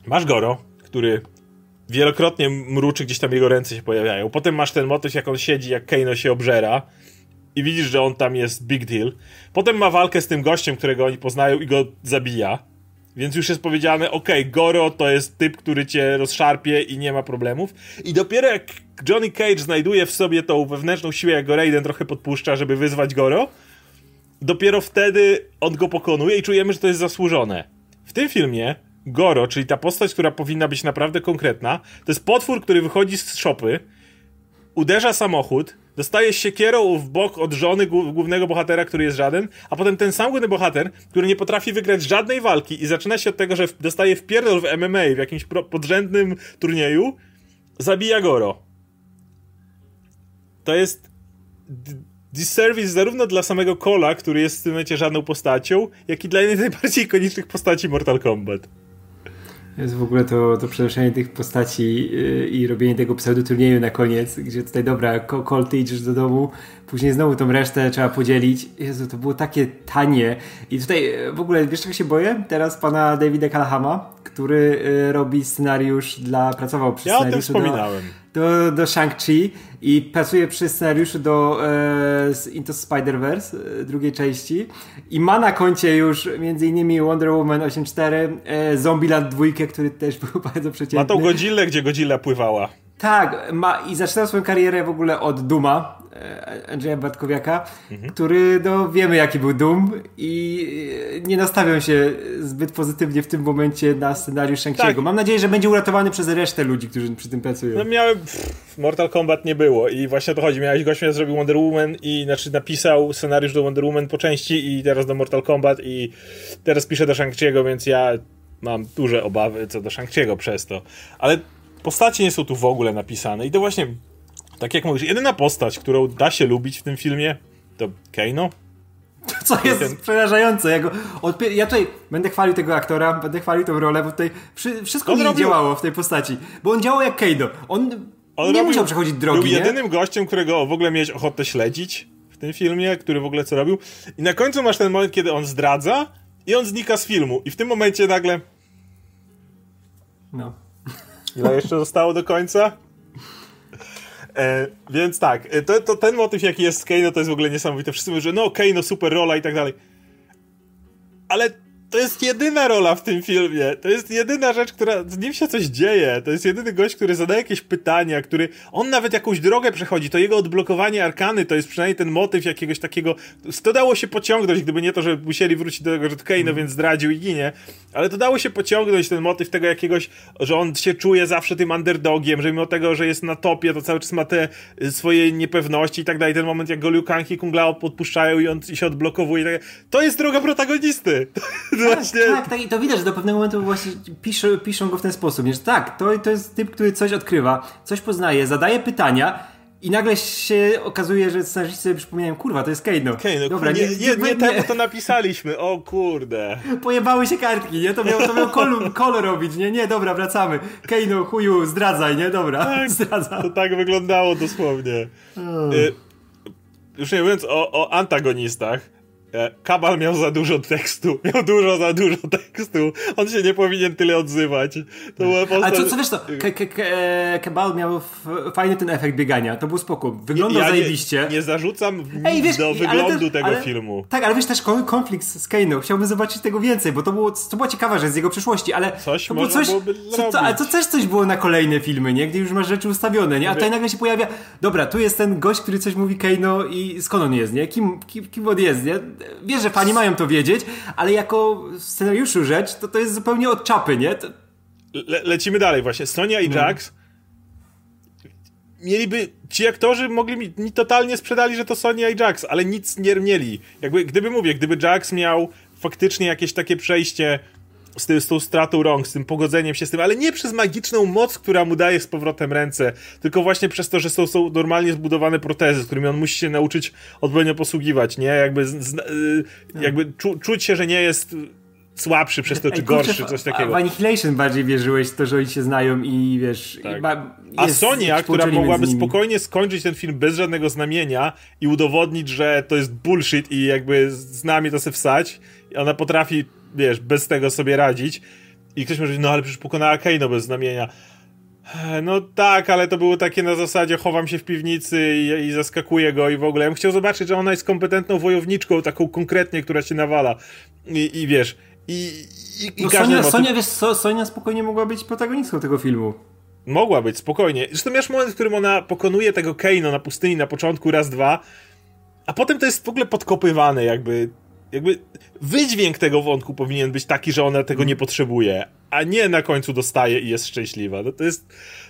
masz Goro, który wielokrotnie mruczy, gdzieś tam jego ręce się pojawiają. Potem masz ten motyw, jak on siedzi, jak Kano się obżera i widzisz, że on tam jest big deal. Potem ma walkę z tym gościem, którego oni poznają i go zabija. Więc już jest powiedziane, ok, Goro to jest typ, który cię rozszarpie i nie ma problemów. I dopiero jak Johnny Cage znajduje w sobie tą wewnętrzną siłę, jak go Raiden trochę podpuszcza, żeby wyzwać Goro, dopiero wtedy on go pokonuje i czujemy, że to jest zasłużone. W tym filmie Goro, czyli ta postać, która powinna być naprawdę konkretna, to jest potwór, który wychodzi z szopy, uderza samochód, dostaje siekierą w bok od żony głównego bohatera, który jest żaden, a potem ten sam główny bohater, który nie potrafi wygrać żadnej walki i zaczyna się od tego, że dostaje wpierdol w MMA w jakimś podrzędnym turnieju, zabija Goro. To jest disservice zarówno dla samego Cola, który jest w tym momencie żadną postacią, jak i dla jednej z najbardziej ikonicznych postaci Mortal Kombat. Jest w ogóle to, to przenoszenie tych postaci yy, i robienie tego pseudoturnieju na koniec, gdzie tutaj dobra, Colt idziesz do domu, później znowu tą resztę trzeba podzielić. Jezu, to było takie tanie. I tutaj e, w ogóle, wiesz czego się boję? Teraz pana Davida Kalahama, który yy, robi scenariusz dla, pracował przy ja scenariuszu do, do, do Shang-Chi i pracuje przy scenariuszu do e, Into Spider-Verse e, drugiej części i ma na koncie już między innymi Wonder Woman 8.4, e, Zombieland 2, który też był bardzo przeciętny. Ma tą Godzillę, gdzie Godzilla pływała. Tak, ma i zaczynał swoją karierę w ogóle od Duma, Andrzeja Batkowiaka, mhm. który, no wiemy jaki był Dum i e, nie nastawiał się zbyt pozytywnie w tym momencie na scenariusz Shang-Chi'ego. Tak. Mam nadzieję, że będzie uratowany przez resztę ludzi, którzy przy tym pracują. No miałem, Mortal Kombat nie było i właśnie o to chodzi. Miałeś gościa, zrobił Wonder Woman i znaczy napisał scenariusz do Wonder Woman po części i teraz do Mortal Kombat i teraz pisze do Shang-Chi'ego, więc ja mam duże obawy co do Shang-Chi'ego przez to. Ale postacie nie są tu w ogóle napisane i to właśnie, tak jak mówisz, jedyna postać, którą da się lubić w tym filmie, to Kano. Co jest ten... przerażające. Ja, go ja tutaj będę chwalił tego aktora, będę chwalił tą rolę, bo tutaj wszystko mi robił... działało w tej postaci. Bo on działał jak Kano. On, on nie robił, musiał przechodzić drogi. Był jedynym gościem, którego w ogóle miałeś ochotę śledzić w tym filmie, który w ogóle co robił. I na końcu masz ten moment, kiedy on zdradza i on znika z filmu. I w tym momencie nagle... No. Ile jeszcze zostało do końca? E, więc tak, e, to, to, ten motyw jaki jest z Kano to jest w ogóle niesamowite. Wszyscy mówią, że no Kano super rola i tak dalej. Ale to jest jedyna rola w tym filmie. To jest jedyna rzecz, która z nim się coś dzieje. To jest jedyny gość, który zadaje jakieś pytania, który on nawet jakąś drogę przechodzi. To jego odblokowanie arkany to jest przynajmniej ten motyw jakiegoś takiego. To dało się pociągnąć, gdyby nie to, że musieli wrócić do tego, że Kane, no więc zdradził i ginie. Ale to dało się pociągnąć ten motyw tego jakiegoś, że on się czuje zawsze tym underdogiem, że mimo tego, że jest na topie, to cały czas ma te y, swoje niepewności i tak dalej. Ten moment, jak go Liu Kang i Kung Lao podpuszczają i on się odblokowuje. Tak to jest droga protagonisty. Tak, właśnie... tak, tak, i to widać, że do pewnego momentu właśnie piszą, piszą go w ten sposób, że tak, to, to jest typ, który coś odkrywa, coś poznaje, zadaje pytania i nagle się okazuje, że scenarzyści sobie przypominają, kurwa, to jest Kano. Kano, Dobra, nie, nie, nie, nie, temu to napisaliśmy, o kurde. Pojebały się kartki, nie? To miał, to miał kolor, kolor robić, nie? Nie, dobra, wracamy. Kano, chuju, zdradzaj, nie? Dobra, tak, zdradza. To tak wyglądało dosłownie. Hmm. Y już nie mówiąc o, o antagonistach, Kabal miał za dużo tekstu. Miał dużo za dużo tekstu. On się nie powinien tyle odzywać. To była postać... Ale co, co wiesz to? Kabal miał fajny ten efekt biegania. To był spokój. Wyglądał ja zajebiście. Nie, nie zarzucam Ej, wiesz, do wyglądu tego ale, filmu. Tak, ale wiesz też konflikt z Kane'ą. Chciałbym zobaczyć tego więcej, bo to było, to była ciekawa rzecz z jego przyszłości, ale coś to było coś, co, to, ale to też coś było na kolejne filmy, nie? Gdzie już masz rzeczy ustawione, nie? A tutaj nagle się pojawia, dobra, tu jest ten gość, który coś mówi Kane'o i skąd on jest, nie? Kim, kim, kim on jest, nie? Wiesz, że fani mają to wiedzieć, ale jako scenariuszu rzecz, to to jest zupełnie od czapy, nie? To... Le lecimy dalej właśnie. Sonia i no. Jax mieliby, ci aktorzy mogli mi, mi, totalnie sprzedali, że to Sonia i Jax, ale nic nie mieli. Jakby, gdyby mówię, gdyby Jax miał faktycznie jakieś takie przejście z, ty, z tą stratą rąk, z tym pogodzeniem się z tym, ale nie przez magiczną moc, która mu daje z powrotem ręce, tylko właśnie przez to, że są, są normalnie zbudowane protezy, z którymi on musi się nauczyć odpowiednio posługiwać, nie? Jakby, z, y, jakby czu, czuć się, że nie jest słabszy przez to, czy gorszy, coś takiego. W Annihilation bardziej wierzyłeś w to, że oni się znają i wiesz... Tak. I ma, A Sonia, która mogłaby spokojnie skończyć ten film bez żadnego znamienia i udowodnić, że to jest bullshit i jakby z nami to se wsać, ona potrafi wiesz, bez tego sobie radzić. I ktoś może no ale przecież pokonała Kano bez znamienia. No tak, ale to było takie na zasadzie chowam się w piwnicy i, i zaskakuję go i w ogóle. Ja bym chciał zobaczyć, że ona jest kompetentną wojowniczką, taką konkretnie, która się nawala. I, i wiesz, i, i, i no Sonia, motyw... Sonia, wiesz, Sonia spokojnie mogła być protagonistką tego filmu. Mogła być, spokojnie. Zresztą masz moment, w którym ona pokonuje tego Kano na pustyni na początku raz, dwa, a potem to jest w ogóle podkopywane jakby jakby wydźwięk tego wątku powinien być taki, że ona tego nie potrzebuje, a nie na końcu dostaje i jest szczęśliwa. No to jest,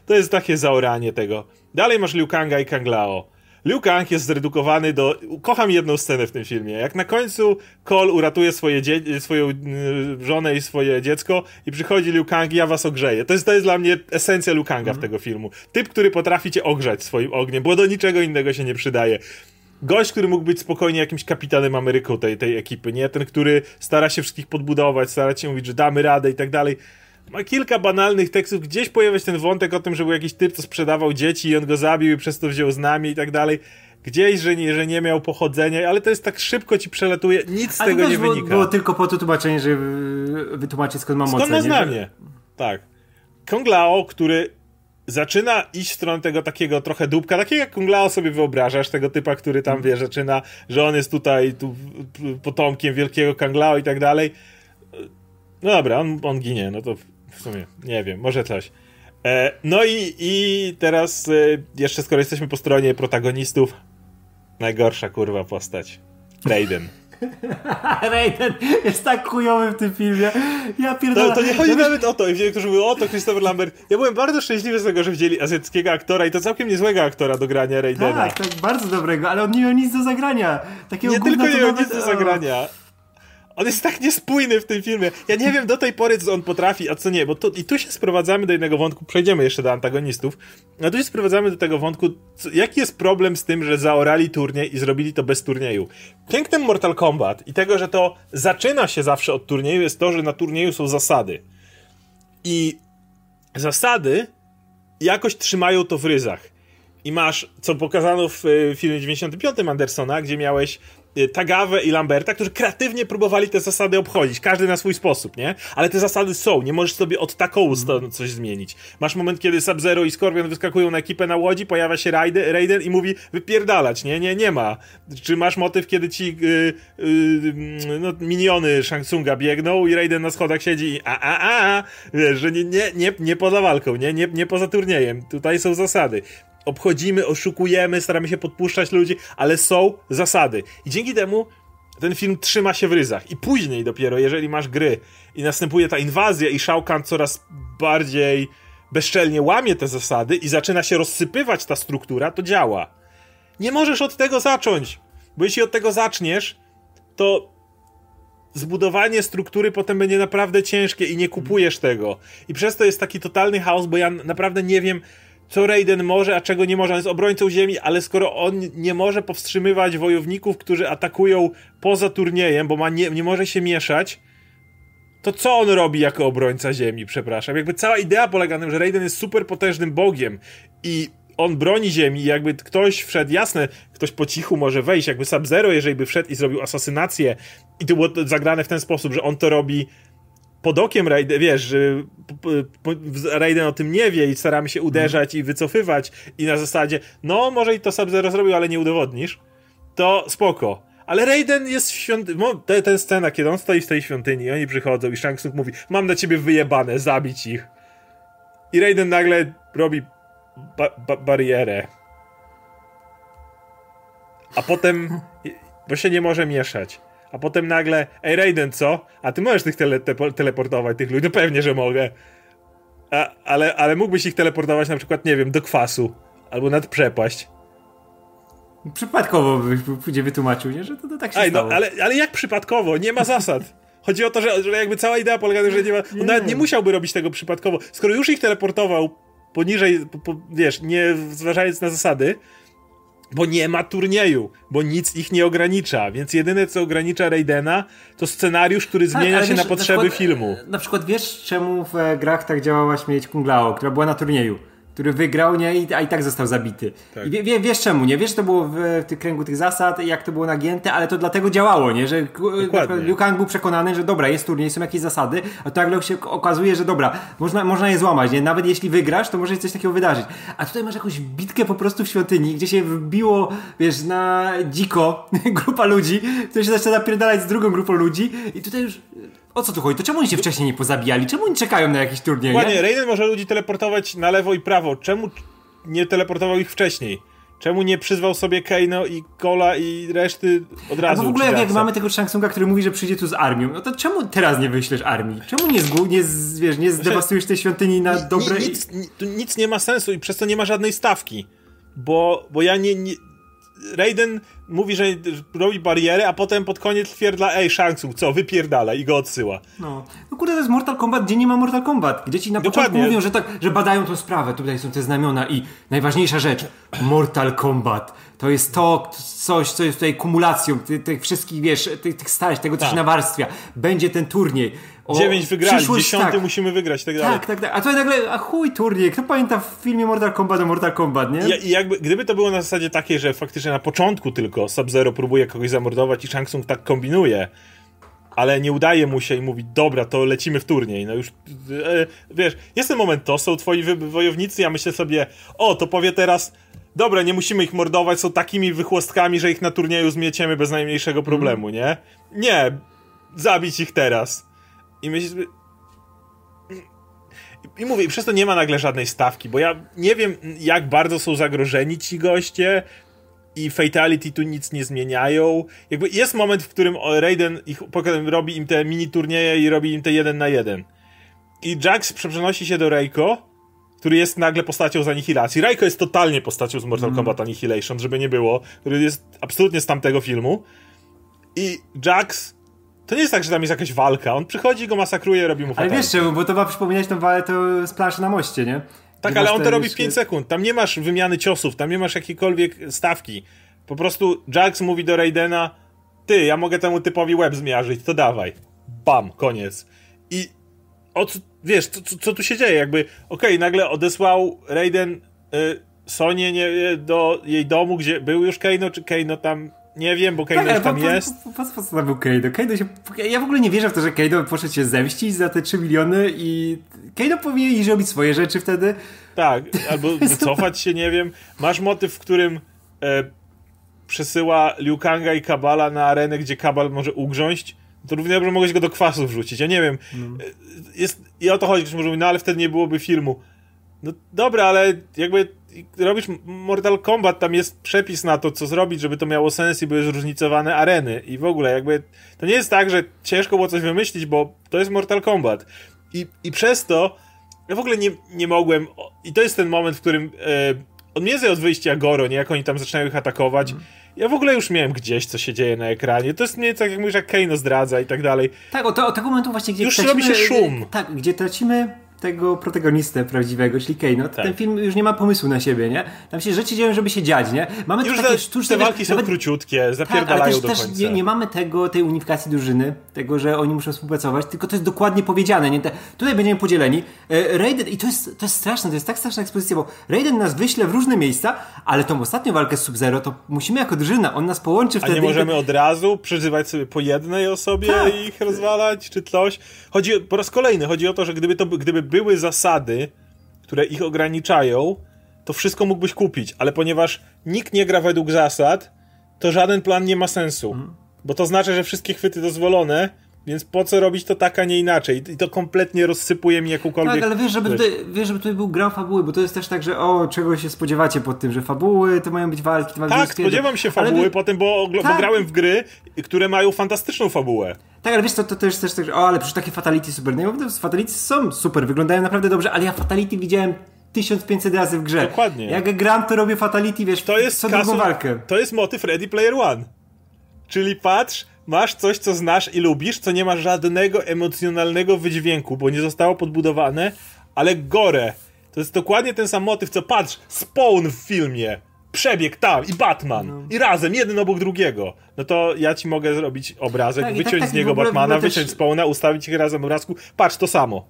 to jest takie zaoranie tego. Dalej masz Liu Kanga i Kang Lao. Liu Kang jest zredukowany do... Kocham jedną scenę w tym filmie. Jak na końcu Cole uratuje swoje dzie... swoją y, żonę i swoje dziecko i przychodzi Liu Kang i ja was ogrzeję. To jest, to jest dla mnie esencja Liu Kanga mm. w mhm. tego filmu. Typ, który potrafi cię ogrzać swoim ogniem, bo do niczego innego się nie przydaje gość, który mógł być spokojnie jakimś kapitanem Ameryką tej, tej ekipy, nie? Ten, który stara się wszystkich podbudować, stara się mówić, że damy radę i tak dalej. Ma kilka banalnych tekstów, gdzieś pojawia się ten wątek o tym, że był jakiś typ, co sprzedawał dzieci i on go zabił i przez to wziął z nami i tak dalej. Gdzieś, że nie, że nie miał pochodzenia, ale to jest tak szybko ci przelatuje, nic z tego nie było, wynika. było tylko po to tłumaczenie, że wytłumaczyć skąd ma moce. Skąd ma znamie, tak. Kong Lao, który zaczyna iść w stronę tego takiego trochę dupka, takiego jak Kunglao sobie wyobrażasz, tego typa, który tam, wie, zaczyna, że on jest tutaj tu, potomkiem wielkiego Kanglao i tak dalej. No dobra, on, on ginie, no to w sumie, nie wiem, może coś. E, no i, i teraz e, jeszcze skoro jesteśmy po stronie protagonistów, najgorsza kurwa postać. Raiden. Raiden jest tak chujowy w tym filmie. Ja pierdolę. To, to nie chodzi ja nawet o to. I niektórzy mówią, o to Christopher Lambert. Ja byłem bardzo szczęśliwy z tego, że wzięli azjatyckiego aktora i to całkiem niezłego aktora do grania Raidena. Tak, tak, bardzo dobrego, ale on nie miał nic do zagrania. Takiego nie tylko nie miał nic do zagrania. On jest tak niespójny w tym filmie. Ja nie wiem do tej pory, co on potrafi, a co nie, bo to, i tu się sprowadzamy do jednego wątku, przejdziemy jeszcze do antagonistów, a tu się sprowadzamy do tego wątku, co, jaki jest problem z tym, że zaorali turniej i zrobili to bez turnieju. Pięknem Mortal Kombat i tego, że to zaczyna się zawsze od turnieju, jest to, że na turnieju są zasady. I zasady jakoś trzymają to w ryzach. I masz, co pokazano w y, filmie 95 Andersona, gdzie miałeś Tagawę i Lamberta, którzy kreatywnie próbowali te zasady obchodzić, każdy na swój sposób, nie? Ale te zasady są, nie możesz sobie od taką coś zmienić. Masz moment, kiedy Sub-Zero i Scorpion wyskakują na ekipę na łodzi, pojawia się Raiden, Raiden i mówi wypierdalać, nie? Nie, nie ma. Czy masz motyw, kiedy ci yy, yy, no, miniony Shang Tsunga biegną i Raiden na schodach siedzi i a, a, a, a wiesz, że nie, nie, nie, nie poza walką, nie? Nie, nie poza turniejem. Tutaj są zasady obchodzimy, oszukujemy, staramy się podpuszczać ludzi, ale są zasady. I dzięki temu ten film trzyma się w ryzach. I później dopiero, jeżeli masz gry i następuje ta inwazja i Shao Kahn coraz bardziej bezczelnie łamie te zasady i zaczyna się rozsypywać ta struktura, to działa. Nie możesz od tego zacząć, bo jeśli od tego zaczniesz, to zbudowanie struktury potem będzie naprawdę ciężkie i nie kupujesz tego. I przez to jest taki totalny chaos, bo ja naprawdę nie wiem, co Raiden może, a czego nie może. On jest obrońcą ziemi, ale skoro on nie może powstrzymywać wojowników, którzy atakują poza turniejem, bo ma nie, nie może się mieszać, to co on robi jako obrońca ziemi, przepraszam? Jakby cała idea polega na tym, że Raiden jest super potężnym bogiem i on broni ziemi, jakby ktoś wszedł, jasne, ktoś po cichu może wejść, jakby Sub-Zero, jeżeli by wszedł i zrobił asasynację i to było zagrane w ten sposób, że on to robi pod okiem Raiden, wiesz, Raiden o tym nie wie i staramy się uderzać i wycofywać i na zasadzie, no może i to Sub-Zero zrobił, ale nie udowodnisz, to spoko. Ale Raiden jest w świątyni, to ten scena, kiedy on stoi w tej świątyni i oni przychodzą i Shang Tsung mówi, mam na ciebie wyjebane, zabić ich. I Raiden nagle robi ba ba barierę. A potem, bo się nie może mieszać a potem nagle, ej Raiden, co? A ty możesz tych tele teleportować, tych ludzi? No pewnie, że mogę. A, ale, ale mógłbyś ich teleportować na przykład, nie wiem, do kwasu. Albo nad przepaść. Przypadkowo byś pójdzie wytłumaczył, nie? Że to, to tak się Ej, no, ale, ale jak przypadkowo? Nie ma zasad. Chodzi o to, że, że jakby cała idea polega na tym, że nie ma... On nie. nawet nie musiałby robić tego przypadkowo. Skoro już ich teleportował poniżej, po, po, wiesz, nie zważając na zasady, bo nie ma turnieju, bo nic ich nie ogranicza, więc jedyne co ogranicza Raidena to scenariusz, który tak, zmienia się wiesz, na potrzeby na przykład, filmu. Na przykład wiesz czemu w grach tak działała śmieć Kung Lao, która była na turnieju? Który wygrał, nie? I, a i tak został zabity. Tak. I wie, wie, wiesz czemu, nie? Wiesz, to było w, w kręgu tych zasad, jak to było nagięte, ale to dlatego działało, nie? Że Liu Kang był przekonany, że dobra, jest turniej, są jakieś zasady, a to nagle się okazuje, że dobra, można, można je złamać, nie? Nawet jeśli wygrasz, to może się coś takiego wydarzyć. A tutaj masz jakąś bitkę po prostu w świątyni, gdzie się wbiło, wiesz, na dziko grupa ludzi, która się zaczyna napierdalać z drugą grupą ludzi i tutaj już o co tu chodzi? To czemu oni się wcześniej nie pozabijali? Czemu oni czekają na jakiś turniej? Ładnie, Raiden może ludzi teleportować na lewo i prawo. Czemu nie teleportował ich wcześniej? Czemu nie przyzwał sobie Keino i Kola i reszty od razu? A w ogóle jak, jak mamy tego Shang który mówi, że przyjdzie tu z armią, no to czemu teraz nie wyślesz armii? Czemu nie, zgu, nie, wiesz, nie zdewastujesz tej świątyni na dobre... Nic, nic nie ma sensu i przez to nie ma żadnej stawki. Bo, bo ja nie, nie, Raiden mówi, że robi barierę, a potem pod koniec twierdza, ej, Shang Tsung, co, wypierdala i go odsyła. No. no kurde, to jest Mortal Kombat, gdzie nie ma Mortal Kombat. Gdzie ci na Dokładnie. początku mówią, że tak, że badają tą sprawę, tutaj są te znamiona i najważniejsza rzecz, Mortal Kombat. To jest to coś, co jest tutaj kumulacją tych, tych wszystkich, wiesz, tych, tych starć, tego, co tak. się nawarstwia. Będzie ten turniej Dziewięć wygrali, dziesiąty tak. musimy wygrać, tak dalej. Tak, tak, tak. A to nagle, a chuj turniej, kto pamięta w filmie Mortal Kombat o Mortal Kombat, nie? I, jakby, gdyby to było na zasadzie takiej, że faktycznie na początku tylko Sub-Zero próbuje kogoś zamordować i Shang Tsung tak kombinuje, ale nie udaje mu się i mówi, dobra, to lecimy w turniej. No już, e, wiesz, jest ten moment, to są twoi wojownicy, ja myślę sobie, o, to powie teraz, dobra, nie musimy ich mordować, są takimi wychłostkami, że ich na turnieju zmieciemy bez najmniejszego problemu, mm. nie? Nie, zabić ich teraz. I myślę. I mówię, i przez to nie ma nagle żadnej stawki, bo ja nie wiem, jak bardzo są zagrożeni ci goście i Fatality tu nic nie zmieniają. Jakby jest moment, w którym Raiden ich, robi im te mini turnieje i robi im te jeden na jeden. I Jax przenosi się do Reiko, który jest nagle postacią z Anihilacji. Reiko jest totalnie postacią z Mortal mm. Kombat Annihilation, żeby nie było, który jest absolutnie z tamtego filmu. I Jax To nie jest tak, że tam jest jakaś walka. On przychodzi, go masakruje, robi mu Ale wiesz czemu, bo to ma przypominać tą walę to z planszy na moście, nie? Tak, ale on to robi w 5 sekund. Tam nie masz wymiany ciosów, tam nie masz jakiejkolwiek stawki. Po prostu Jax mówi do Raidena, ty, ja mogę temu typowi łeb zmiażyć, to dawaj. Bam, koniec. I o co, wiesz, co, co, tu się dzieje? Jakby, okej, okay, nagle odesłał Raiden y, Sonię nie, do jej domu, gdzie był już Keino, czy Keino tam nie wiem, bo Kano tak, już tam po, jest. Po, po, po, co tam był Kano? Kano się, ja w ogóle nie wierzę w to, że Kano poszedł się zemścić za te 3 miliony i Kano powinien iść robić swoje rzeczy wtedy. Tak, albo wycofać się, nie wiem. Masz motyw, w którym e, przesyła Liu Kanga i Kabala na arenę, gdzie Kabal może ugrząść. To równie dobrze mogłeś go do kwasu wrzucić. Ja nie wiem. No. Jest, I o to chodzi, ktoś może mówić, no ale wtedy nie byłoby filmu. No dobra, ale jakby robisz Mortal Kombat, tam jest przepis na to, co zrobić, żeby to miało sens i były zróżnicowane areny. I w ogóle jakby to nie jest tak, że ciężko było coś wymyślić, bo to jest Mortal Kombat. I, i przez to ja w ogóle nie, nie mogłem. I to jest ten moment, w którym e, od mnie od wyjścia Goro, nie jak oni tam zaczynają ich atakować. Mm. Ja w ogóle już miałem gdzieś, co się dzieje na ekranie. To jest mnie tak, jak mówisz, jak Kano zdradza i tak dalej. Tak, od, od tego momentu właśnie, gdzie Już tracimy, robi się szum. Tak, gdzie tracimy tego protagonistę prawdziwego, czyli Kano, tak. ten film już nie ma pomysłu na siebie, nie? Tam się rzeczy dzieją, żeby się dziać, nie? Mamy już takie sztuczne... Te walki są nawet, króciutkie, zapierdalają tak, ale też, do końca. Nie, nie, mamy tego, tej unifikacji drużyny, tego, że oni muszą współpracować, tylko to jest dokładnie powiedziane, nie? Te, tutaj będziemy podzieleni. E, Raiden, i to jest, to jest straszne, to jest tak straszna ekspozycja, bo Raiden nas wyśle w różne miejsca, ale tą ostatnią walkę z Sub-Zero to musimy jako drużyna, on nas połączy wtedy... A nie możemy od razu przeżywać sobie po jednej osobie tak. i ich rozwalać, czy coś? Chodzi, po raz kolejny, chodzi o to, że gdyby, to, gdyby były zasady które ich ograniczają, to wszystko mógłbyś kupić, ale ponieważ nikt nie gra według zasad, to żaden plan nie ma sensu. Mhm. Bo to znaczy, że wszystkie chwyty dozwolone, więc po co robić to tak, a nie inaczej? I to kompletnie rozsypuje mi jakąkolwiek... Tak, ale wiesz, żeby tutaj, wiesz, żeby tutaj był gra fabuły, bo to jest też tak, że o, czego się spodziewacie pod tym, że fabuły to mają być walki, to ma Tak, spodziewam się fabuły ale... po tym, bo, tak. bo grałem w gry, które mają fantastyczną fabułę. Tak, ale wiesz, to, to, jest też tak, że o, ale przecież takie Fatality super. No, Fatality są super, wyglądają naprawdę dobrze, ale ja Fatality widziałem 1500 razy w grze. Dokładnie. Jak gram, to robię Fatality, wiesz, to jest co drugą walkę. To jest motyw Ready Player One. Czyli patrz, masz coś, co znasz i lubisz, co nie ma żadnego emocjonalnego wydźwięku, bo nie zostało podbudowane, ale gore. To jest dokładnie ten sam motyw, co patrz, Spawn w filmie przebieg tam i Batman no. i razem, jeden obok drugiego. No to ja ci mogę zrobić obrazek, tak, wyciąć tak, tak, z niego Batmana, wyciąć też... Spawna, ustawić ich razem w obrazku. Patrz, to samo.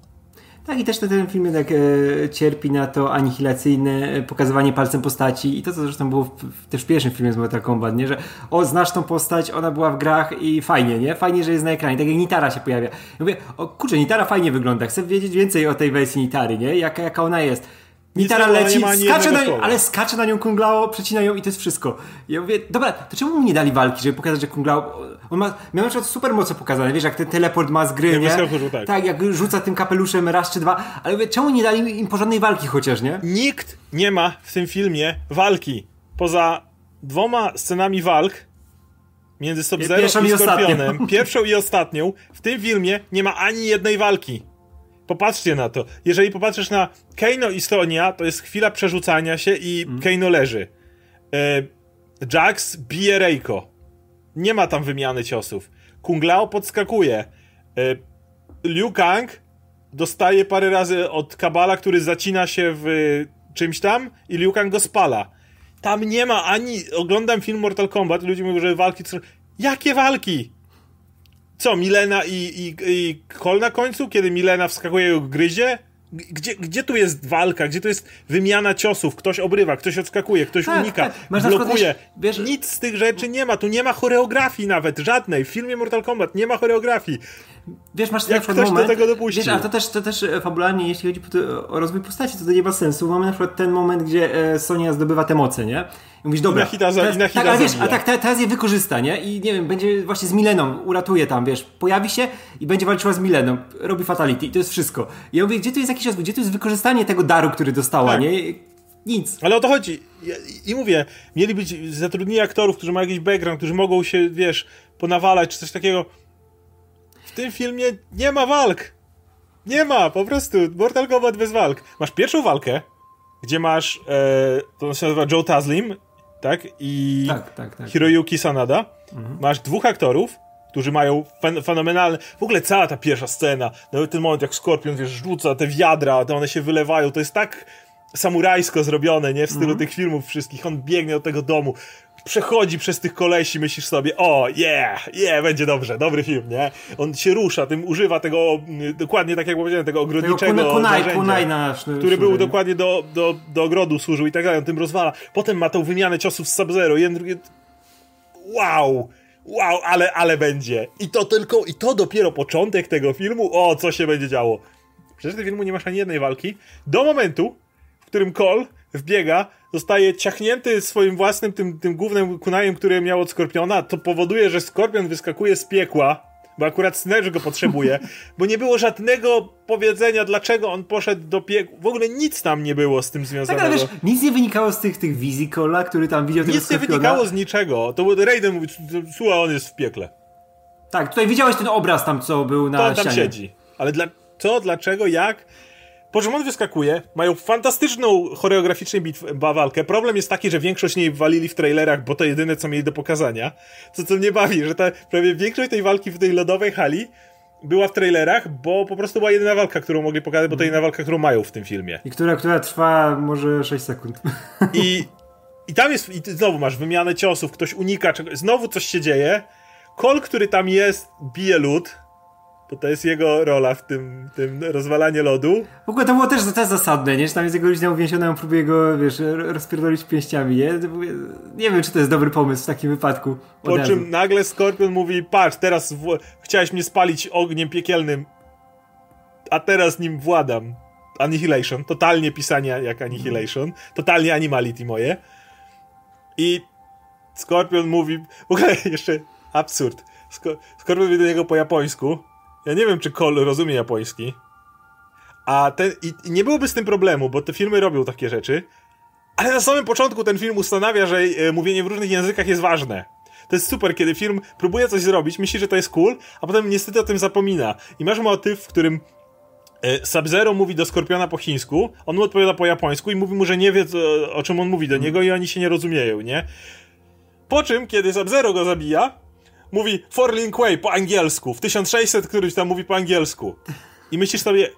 Tak, i też ten film jednak e, cierpi na to anihilacyjne e, pokazywanie palcem postaci i to, co zresztą było w, w, też w pierwszym filmie z Mortal Kombat, nie? Że o, znasz tą postać, ona była w grach i fajnie, nie? Fajnie, że jest na ekranie, tak jak Nitara się pojawia. Ja mówię, o kurczę, Nitara fajnie wygląda, chcę wiedzieć więcej o tej wersji Nitary, nie? Jaka, jaka ona jest Nitara leci, skacze na nią, ale skacze na nią Kung Lao, przecina ją i to jest wszystko. Ja mówię, dobra, to czemu mu nie dali walki, żeby pokazać, że Kung Lao, on ma, miał na przykład super moce pokazane, wiesz, jak ten teleport ma z gry, nie? tak. tak, jak rzuca tym kapeluszem raz czy dwa, ale mówię, czemu nie dali im porządnej walki chociaż, nie? Nikt nie ma w tym filmie walki, poza dwoma scenami walk, między Sub-Zero i Skorpionem, pierwszą i ostatnią, w tym filmie nie ma ani jednej walki. Popatrzcie na to. Jeżeli popatrzysz na Keino i Sonia, to jest chwila przerzucania się i mm. Keino leży. E, Jax bije Reiko. Nie ma tam wymiany ciosów. Kung Lao podskakuje. E, Liu Kang dostaje parę razy od Kabala, który zacina się w czymś tam i Liu Kang go spala. Tam nie ma ani... Oglądam film Mortal Kombat ludzie mówią, że walki... Jakie walki? Co, Milena i, i, i Kol na końcu, kiedy Milena wskakuje i gryzie? Gdzie, gdzie tu jest walka? Gdzie tu jest wymiana ciosów? Ktoś obrywa, ktoś odskakuje, ktoś tak, unika, tak. blokuje. Wiesz, Nic z tych rzeczy nie ma. Tu nie ma choreografii nawet, żadnej. W filmie Mortal Kombat nie ma choreografii. Wiesz, masz Jak ktoś moment, do tego dopuścił. Wiesz, ale to też, to też e, fabularnie, jeśli chodzi o rozwój postaci, to to nie ma sensu. Mamy na przykład ten moment, gdzie e, Sonia zdobywa te moce, nie? I mówisz, dobra. I na teraz, i na tak, ale wiesz, a tak teraz je wykorzysta, nie? I nie wiem, będzie właśnie z Mileną, uratuje tam, wiesz, pojawi się i będzie walczyła z Mileną, robi fatality i to jest wszystko. I ja mówię, gdzie tu jest jakiś rozwój, gdzie tu jest wykorzystanie tego daru, który dostała, tak. nie? Nic. Ale o to chodzi. I, I mówię, mieli być zatrudnieni aktorów, którzy mają jakiś background, którzy mogą się, wiesz, ponawalać, czy coś takiego. W tym filmie nie ma walk. Nie ma, po prostu. Mortal Kombat bez walk. Masz pierwszą walkę, gdzie masz, e, to się nazywa Joe Taslim, tak? I tak, tak, tak. Hiroyuki Sanada. Mhm. Masz dwóch aktorów, którzy mają fen fenomenalne... W ogóle cała ta pierwsza scena, nawet ten moment jak Skorpion, wiesz, rzuca te wiadra, to one się wylewają, to jest tak samurajsko zrobione, nie? W stylu -hmm. tych filmów wszystkich. On biegnie do tego domu, przechodzi przez tych kolesi, myślisz sobie, o, yeah, yeah, będzie dobrze, dobry film, nie? On się rusza, tym używa tego, mm, dokładnie tak jak powiedziałem, tego ogrodniczego tego kunaj, narzędzia, kunaj który był dokładnie do, do, do ogrodu służył i tak dalej, on tym rozwala. Potem ma tą wymianę ciosów z Sub-Zero, jeden, drugi... Wow! Wow, ale, ale będzie. I to tylko, i to dopiero początek tego filmu, o, co się będzie działo. Przecież tego filmu nie masz ani jednej walki, do momentu, w którym Cole wbiega, zostaje ciachnięty swoim własnym, tym, tym głównym kunajem, który miał od Skorpiona, to powoduje, że Skorpion wyskakuje z piekła, bo akurat Snatch go potrzebuje, bo nie było żadnego powiedzenia, dlaczego on poszedł do piekła. W ogóle nic tam nie było z tym związanego. Tak, ale wiesz, nic nie wynikało z tych, tych wizji Cola, który tam widział tego Nic nie wynikało z niczego. To Raiden mówi, słuchaj, on jest w piekle. Tak, tutaj widziałeś ten obraz tam, co był na to on tam ścianie. siedzi. Ale dla, co, dlaczego, jak? Po czym on wyskakuje, mają fantastyczną choreograficznie bitwę, walkę. Problem jest taki, że większość nie walili w trailerach, bo to jedyne, co mieli do pokazania. Co, co mnie bawi, że ta, prawie większość tej walki w tej lodowej hali była w trailerach, bo po prostu była jedyna walka, którą mogli pokazać, bo to jedyna walka, którą mają w tym filmie. I która, która trwa może 6 sekund. I, i tam jest, i znowu masz wymianę ciosów, ktoś unika czegoś, znowu coś się dzieje. Kol, który tam jest, bije lód, bo to jest jego rola w tym, tym rozwalanie lodu. W ogóle to było też, też zasadne, nie? Że tam jest jego rodzina uwięziona, on próbuje go, wiesz, rozpierdolić pięściami, nie? Nie wiem, czy to jest dobry pomysł w takim wypadku. Po razu. czym nagle Skorpion mówi, patrz, teraz w... chciałeś mnie spalić ogniem piekielnym, a teraz nim władam. Annihilation, totalnie pisanie jak Annihilation, totalnie animality moje. I Skorpion mówi, w ogóle jeszcze absurd. Skorpion mówi do niego po japońsku, ja nie wiem, czy Cole rozumie japoński. A ten, i, i nie byłoby z tym problemu, bo te filmy robią takie rzeczy. Ale na samym początku ten film ustanawia, że e, mówienie w różnych językach jest ważne. To jest super, kiedy film próbuje coś zrobić, myśli, że to jest cool, a potem niestety o tym zapomina. I masz motyw, w którym e, Sub-Zero mówi do Skorpiona po chińsku, on mu odpowiada po japońsku i mówi mu, że nie wie, co, o czym on mówi do niego i oni się nie rozumieją, nie? Po czym, kiedy Sub-Zero go zabija, mówi Forlin Quay po angielsku, w 1600 któryś tam mówi po angielsku. I myślisz sobie,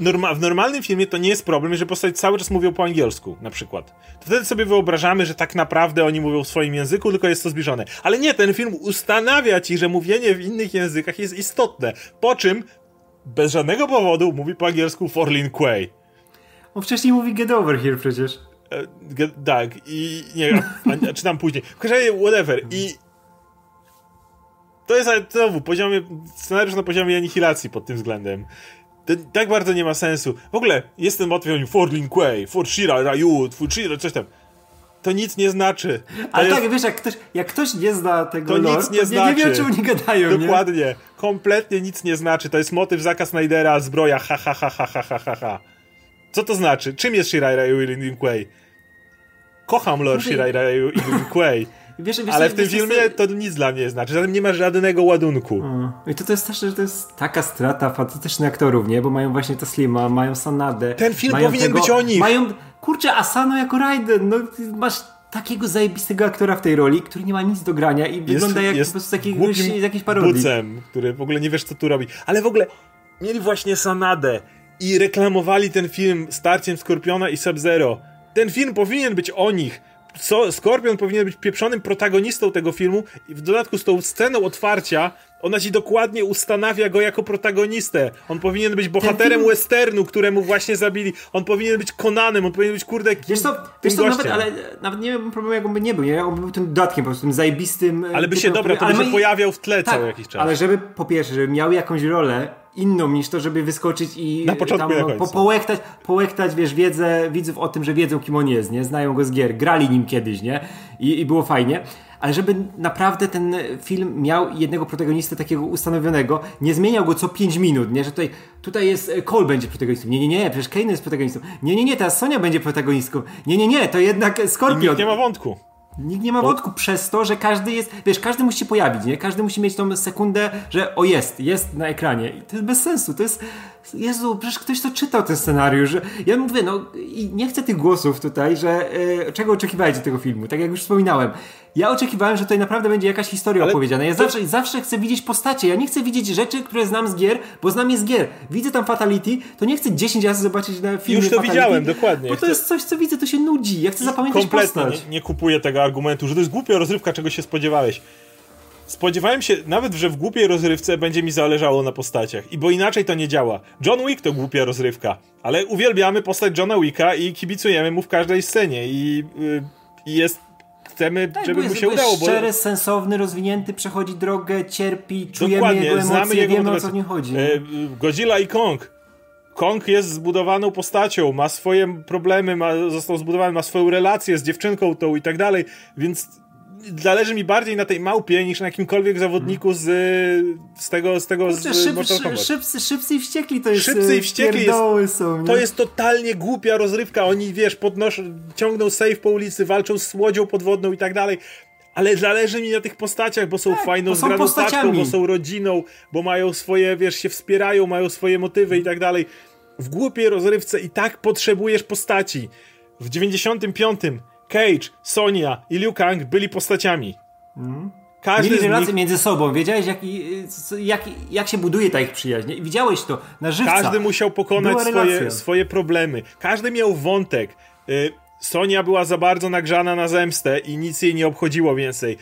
norma w normalnym filmie to nie jest problem, że postać cały czas mówią po angielsku, na przykład. To wtedy sobie wyobrażamy, że tak naprawdę oni mówią w swoim języku, tylko jest to zbliżone. Ale nie, ten film ustanawia ci, że mówienie w innych językach jest istotne. Po czym, bez żadnego powodu, mówi po angielsku Forlin Quay. On wcześniej mówi get over here przecież. E, get, tak, i nie wiem, czy tam później. W każdym razie, whatever. I to jest znowu poziomie, scenariusz na poziomie anihilacji pod tym względem. To, tak bardzo nie ma sensu. W ogóle jest ten motyw For Lin Kuei, For Shira, Ryu, For Shira, coś tam. To nic nie znaczy. To Ale jest... tak, wiesz, jak ktoś, jak ktoś nie zna tego to lore, nic nie to znaczy. nie, nie wie, o znaczy. czym oni gadają. Dokładnie. Nie? Kompletnie nic nie znaczy. To jest motyw Zaka Snydera, zbroja, ha, ha, ha, ha, ha, ha, ha. Co to znaczy? Czym jest Shirai Ryu i Lin Kuei? Kocham lore Shirai Ryu i Lin Kuei. Wiesz, wiesz, Ale w tym filmie to nic dla mnie znaczy, zatem nie ma żadnego ładunku. I to, to jest też, że to jest taka strata fantastycznych aktorów, nie? Bo mają właśnie to Slima, mają Sanadę. Ten film powinien tego, być o nich. Mają, kurczę, Asano jako Raiden, no masz takiego zajebistego aktora w tej roli, który nie ma nic do grania i jest, wygląda jak jest po prostu jakiegoś, jakiejś parodii. Bucem, który w ogóle nie wiesz, co tu robi. Ale w ogóle mieli właśnie Sanadę i reklamowali ten film starciem Skorpiona i Sub-Zero. Ten film powinien być o nich Skorpion powinien być pieprzonym protagonistą tego filmu i w dodatku z tą sceną otwarcia ona ci dokładnie ustanawia go jako protagonistę. On powinien być bohaterem film... westernu, któremu właśnie zabili. On powinien być Konanem, on powinien być kurde Wiesz co, wiesz co nawet, ale nawet nie wiem problemu, jakby nie był? On był tym dodatkiem, po prostu tym zajebistym... Ale by się, dobra, to by się pojawiał w tle tak, cały jakiś czas. Ale żeby, po pierwsze, żeby miał jakąś rolę, inną niż to, żeby wyskoczyć i na początku tam, po, połektać, połektać, wiesz, wiedzę widzów o tym, że wiedzą kim on jest, nie? Znają go z gier, grali nim kiedyś, nie? I, i było fajnie. Ale żeby naprawdę ten film miał jednego protagonistę takiego ustanowionego, nie zmieniał go co 5 minut, nie? Że tutaj, tutaj jest e, Cole będzie protagonistą. Nie, nie, nie, przecież Kane jest protagonistą. Nie, nie, nie, teraz Sonia będzie protagonistką. Nie, nie, nie, to jednak Scorpion. I nikt nie ma wątku. Nikt nie ma wątku przez to, że każdy jest, wiesz, każdy musi się pojawić, nie? Każdy musi mieć tą sekundę, że o jest, jest na ekranie. I to jest bez sensu, to jest, Jezu, przecież ktoś to czytał ten scenariusz. Ja mówię, no i nie chcę tych głosów tutaj, że e, czego oczekiwałeś do tego filmu, tak jak już wspominałem. ja oczekiwałem, że tutaj naprawdę będzie jakaś historia Ale opowiedziana. Ja to... zawsze, zawsze chcę widzieć postacie. Ja nie chcę widzieć rzeczy, które znam z gier, bo znam je z gier. Widzę tam Fatality, to nie chcę 10 razy zobaczyć na filmie Już to Fatality, widziałem, dokładnie. Bo to jest coś, co widzę, to się nudzi. Ja chcę zapamiętać Kompletnie postać. Nie, nie kupuję tego argumentu, że to jest głupia rozrywka, czego się spodziewałeś. Spodziewałem się nawet, że w głupiej rozrywce będzie mi zależało na postaciach. I bo inaczej to nie działa. John Wick to głupia rozrywka, ale uwielbiamy postać Johna Wicka i kibicujemy mu w każdej scenie i, yy, jest chcemy, tak, żeby mu się udało. Szczery, bo... sensowny, rozwinięty, przechodzi drogę, cierpi, czujemy Dokładnie, jego emocje, znamy jego wiemy o co w nim chodzi. E, Godzilla i Kong. Kong jest zbudowaną postacią, ma swoje problemy, ma, został zbudowany, ma swoją relację z dziewczynką tą i tak dalej, więc zależy mi bardziej na tej małpie niż na jakimkolwiek zawodniku z, z tego, z tego Kurczę, z Kombat. Szybcy, szybcy i wściekli to jest Szybcy i wściekli jest, są, To jest totalnie głupia rozrywka. Oni, wiesz, podnoszą, ciągną safe po ulicy, walczą z łodzią podwodną i tak dalej. Ale zależy mi na tych postaciach, bo są tak, fajną, bo taczką, bo są rodziną, bo mają swoje, wiesz, się wspierają, mają swoje motywy i tak dalej. W głupiej rozrywce i tak potrzebujesz postaci. W 95 Cage, Sonia i Liu Kang byli postaciami. Mm. Każdy Mieli relacje nich... między sobą, wiedziałeś jak, jak, jak się buduje ta ich przyjaźń. Widziałeś to na żywca. Każdy musiał pokonać swoje, swoje problemy. Każdy miał wątek. Y, Sonia była za bardzo nagrzana na zemstę i nic jej nie obchodziło więcej.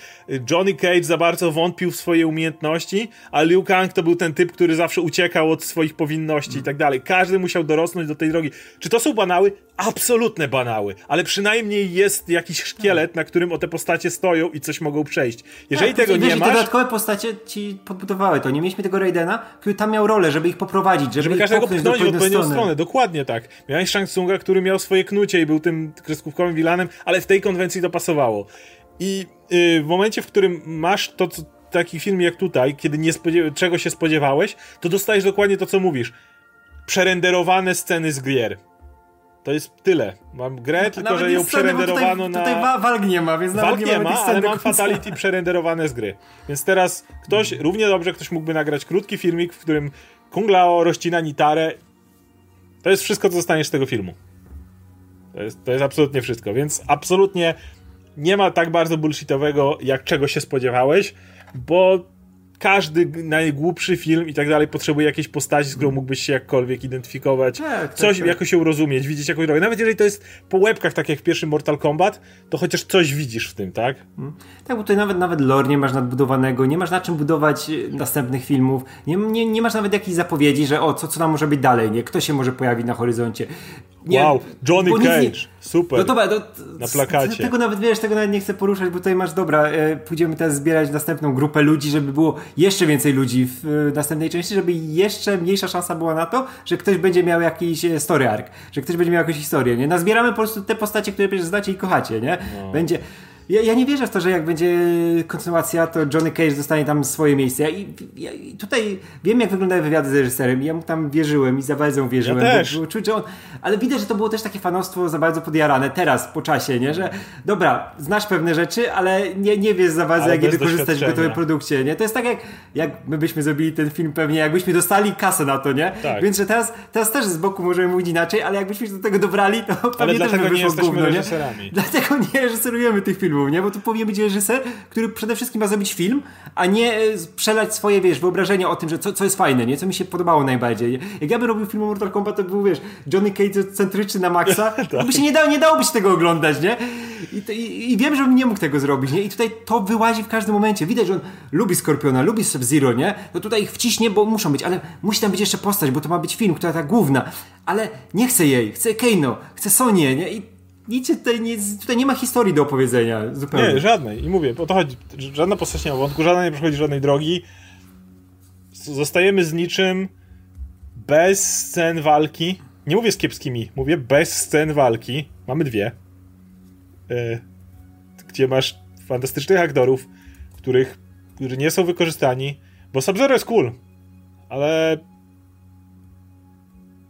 Johnny Cage za bardzo wątpił w swoje umiejętności, a Liu Kang to był ten typ, który zawsze uciekał od swoich powinności i tak dalej. Każdy musiał dorosnąć do tej drogi. Czy to są banały? Absolutne banały, ale przynajmniej jest jakiś szkielet, na którym o te postacie stoją i coś mogą przejść. Jeżeli tak, tego nie masz... Te dodatkowe postacie ci podbudowały to. Nie mieliśmy tego Raidena, który tam miał rolę, żeby ich poprowadzić, żeby, żeby ich każdego pchnąć w odpowiednią stronę. Dokładnie tak. Miałeś Shang Tsunga, który miał swoje knucie i był tym kreskówkowym vilanem, ale w tej konwencji to pasowało. I yy, w momencie, w którym masz to, co, taki film jak tutaj, kiedy nie czego się spodziewałeś, to dostajesz dokładnie to, co mówisz. Przerenderowane sceny z gier. To jest tyle. Mam grę, tylko nawet że ją przerenderowano tutaj, na... Tutaj walk nie ma, więc walk nie ma, ma ale mam Fatality przerenderowane z gry. Więc teraz ktoś, równie dobrze ktoś mógłby nagrać krótki filmik, w którym Kung Lao rozcina Nitarę. To jest wszystko, co zostaniesz z tego filmu. To jest, to jest absolutnie wszystko, więc absolutnie nie ma tak bardzo bullshitowego, jak czego się spodziewałeś, bo każdy najgłupszy film i tak dalej potrzebuje jakiejś postaci, z którą mógłbyś się jakkolwiek identyfikować, tak, tak coś, tak, jakoś ją rozumieć, widzieć jakąś drogę. Nawet jeżeli to jest po łebkach, tak jak w pierwszym Mortal Kombat, to chociaż coś widzisz w tym, tak? Hmm. Tak, bo tutaj nawet, nawet lore nie masz nadbudowanego, nie masz na czym budować e, następnych filmów, nie, nie, nie masz nawet jakichś zapowiedzi, że o, co, co tam może być dalej, nie? Kto się może pojawić na horyzoncie. Nie, wow, Johnny Cage, nie, super. No dobra, no, na plakacie. Tego nawet wiesz, tego nawet nie chcę poruszać, bo tutaj masz, dobra, e, pójdziemy teraz zbierać następną grupę ludzi, żeby było jeszcze więcej ludzi w następnej części, żeby jeszcze mniejsza szansa była na to, że ktoś będzie miał jakiś e, story arc, że ktoś będzie miał jakąś historię, nie? Nazbieramy po prostu te postacie, które przecież znacie i kochacie, nie? No. Będzie... Ja, ja, nie wierzę w to, że jak będzie kontynuacja, to Johnny Cage dostanie tam swoje miejsce. Ja, ja, tutaj wiem, jak wyglądają wywiady z reżyserem. Ja mu tam wierzyłem i za bardzo wierzyłem. Ja też. Bo, czuć, że on, ale widać, że to było też takie fanostwo za bardzo podjarane teraz, po czasie, nie? Że dobra, znasz pewne rzeczy, ale nie, nie wiesz za bardzo, ale jak je wykorzystać w gotowej produkcie, nie? To jest tak, jak, jak my byśmy zrobili ten film pewnie, jakbyśmy dostali kasę na to, nie? Tak. Więc, że teraz, teraz też z boku możemy mówić inaczej, ale jakbyśmy się do tego dobrali, to ale pewnie też by wyszło nie jesteśmy gówno, reżyserami. Nie? Dlatego nie reżyserujemy tych filmów, nie? Bo tu powinien być reżyser, który przede wszystkim ma zrobić film, a nie e, przelać swoje, wiesz, wyobrażenia o tym, że co, co jest fajne, nie? Co mi się podobało najbardziej. Jak ja bym robił film o Mortal Kombat, to był, wiesz, Johnny Cage centryczny na maksa, tak. by się nie dało, nie dałoby się tego oglądać, nie? I, to, i, I, wiem, że on nie mógł tego zrobić, nie? I tutaj to wyłazi w każdym momencie. Widać, że on lubi Skorpiona, lubi Sub-Zero, nie? No tutaj ich wciśnie, bo muszą być, ale musi tam być jeszcze postać, bo to ma być film, która ta główna. Ale nie chce jej, chce Keino, chce Sonię, nie? I nic tutaj nie, tutaj nie ma historii do opowiedzenia zupełnie. Nie, żadnej. I mówię, o to chodzi. Żadna postać nie ma wątku, żadna nie przechodzi żadnej drogi. Zostajemy z niczym bez scen walki. Nie mówię z kiepskimi, mówię bez scen walki. Mamy dwie. Yy, gdzie masz fantastycznych aktorów, których, którzy nie są wykorzystani. Bo sub jest cool, ale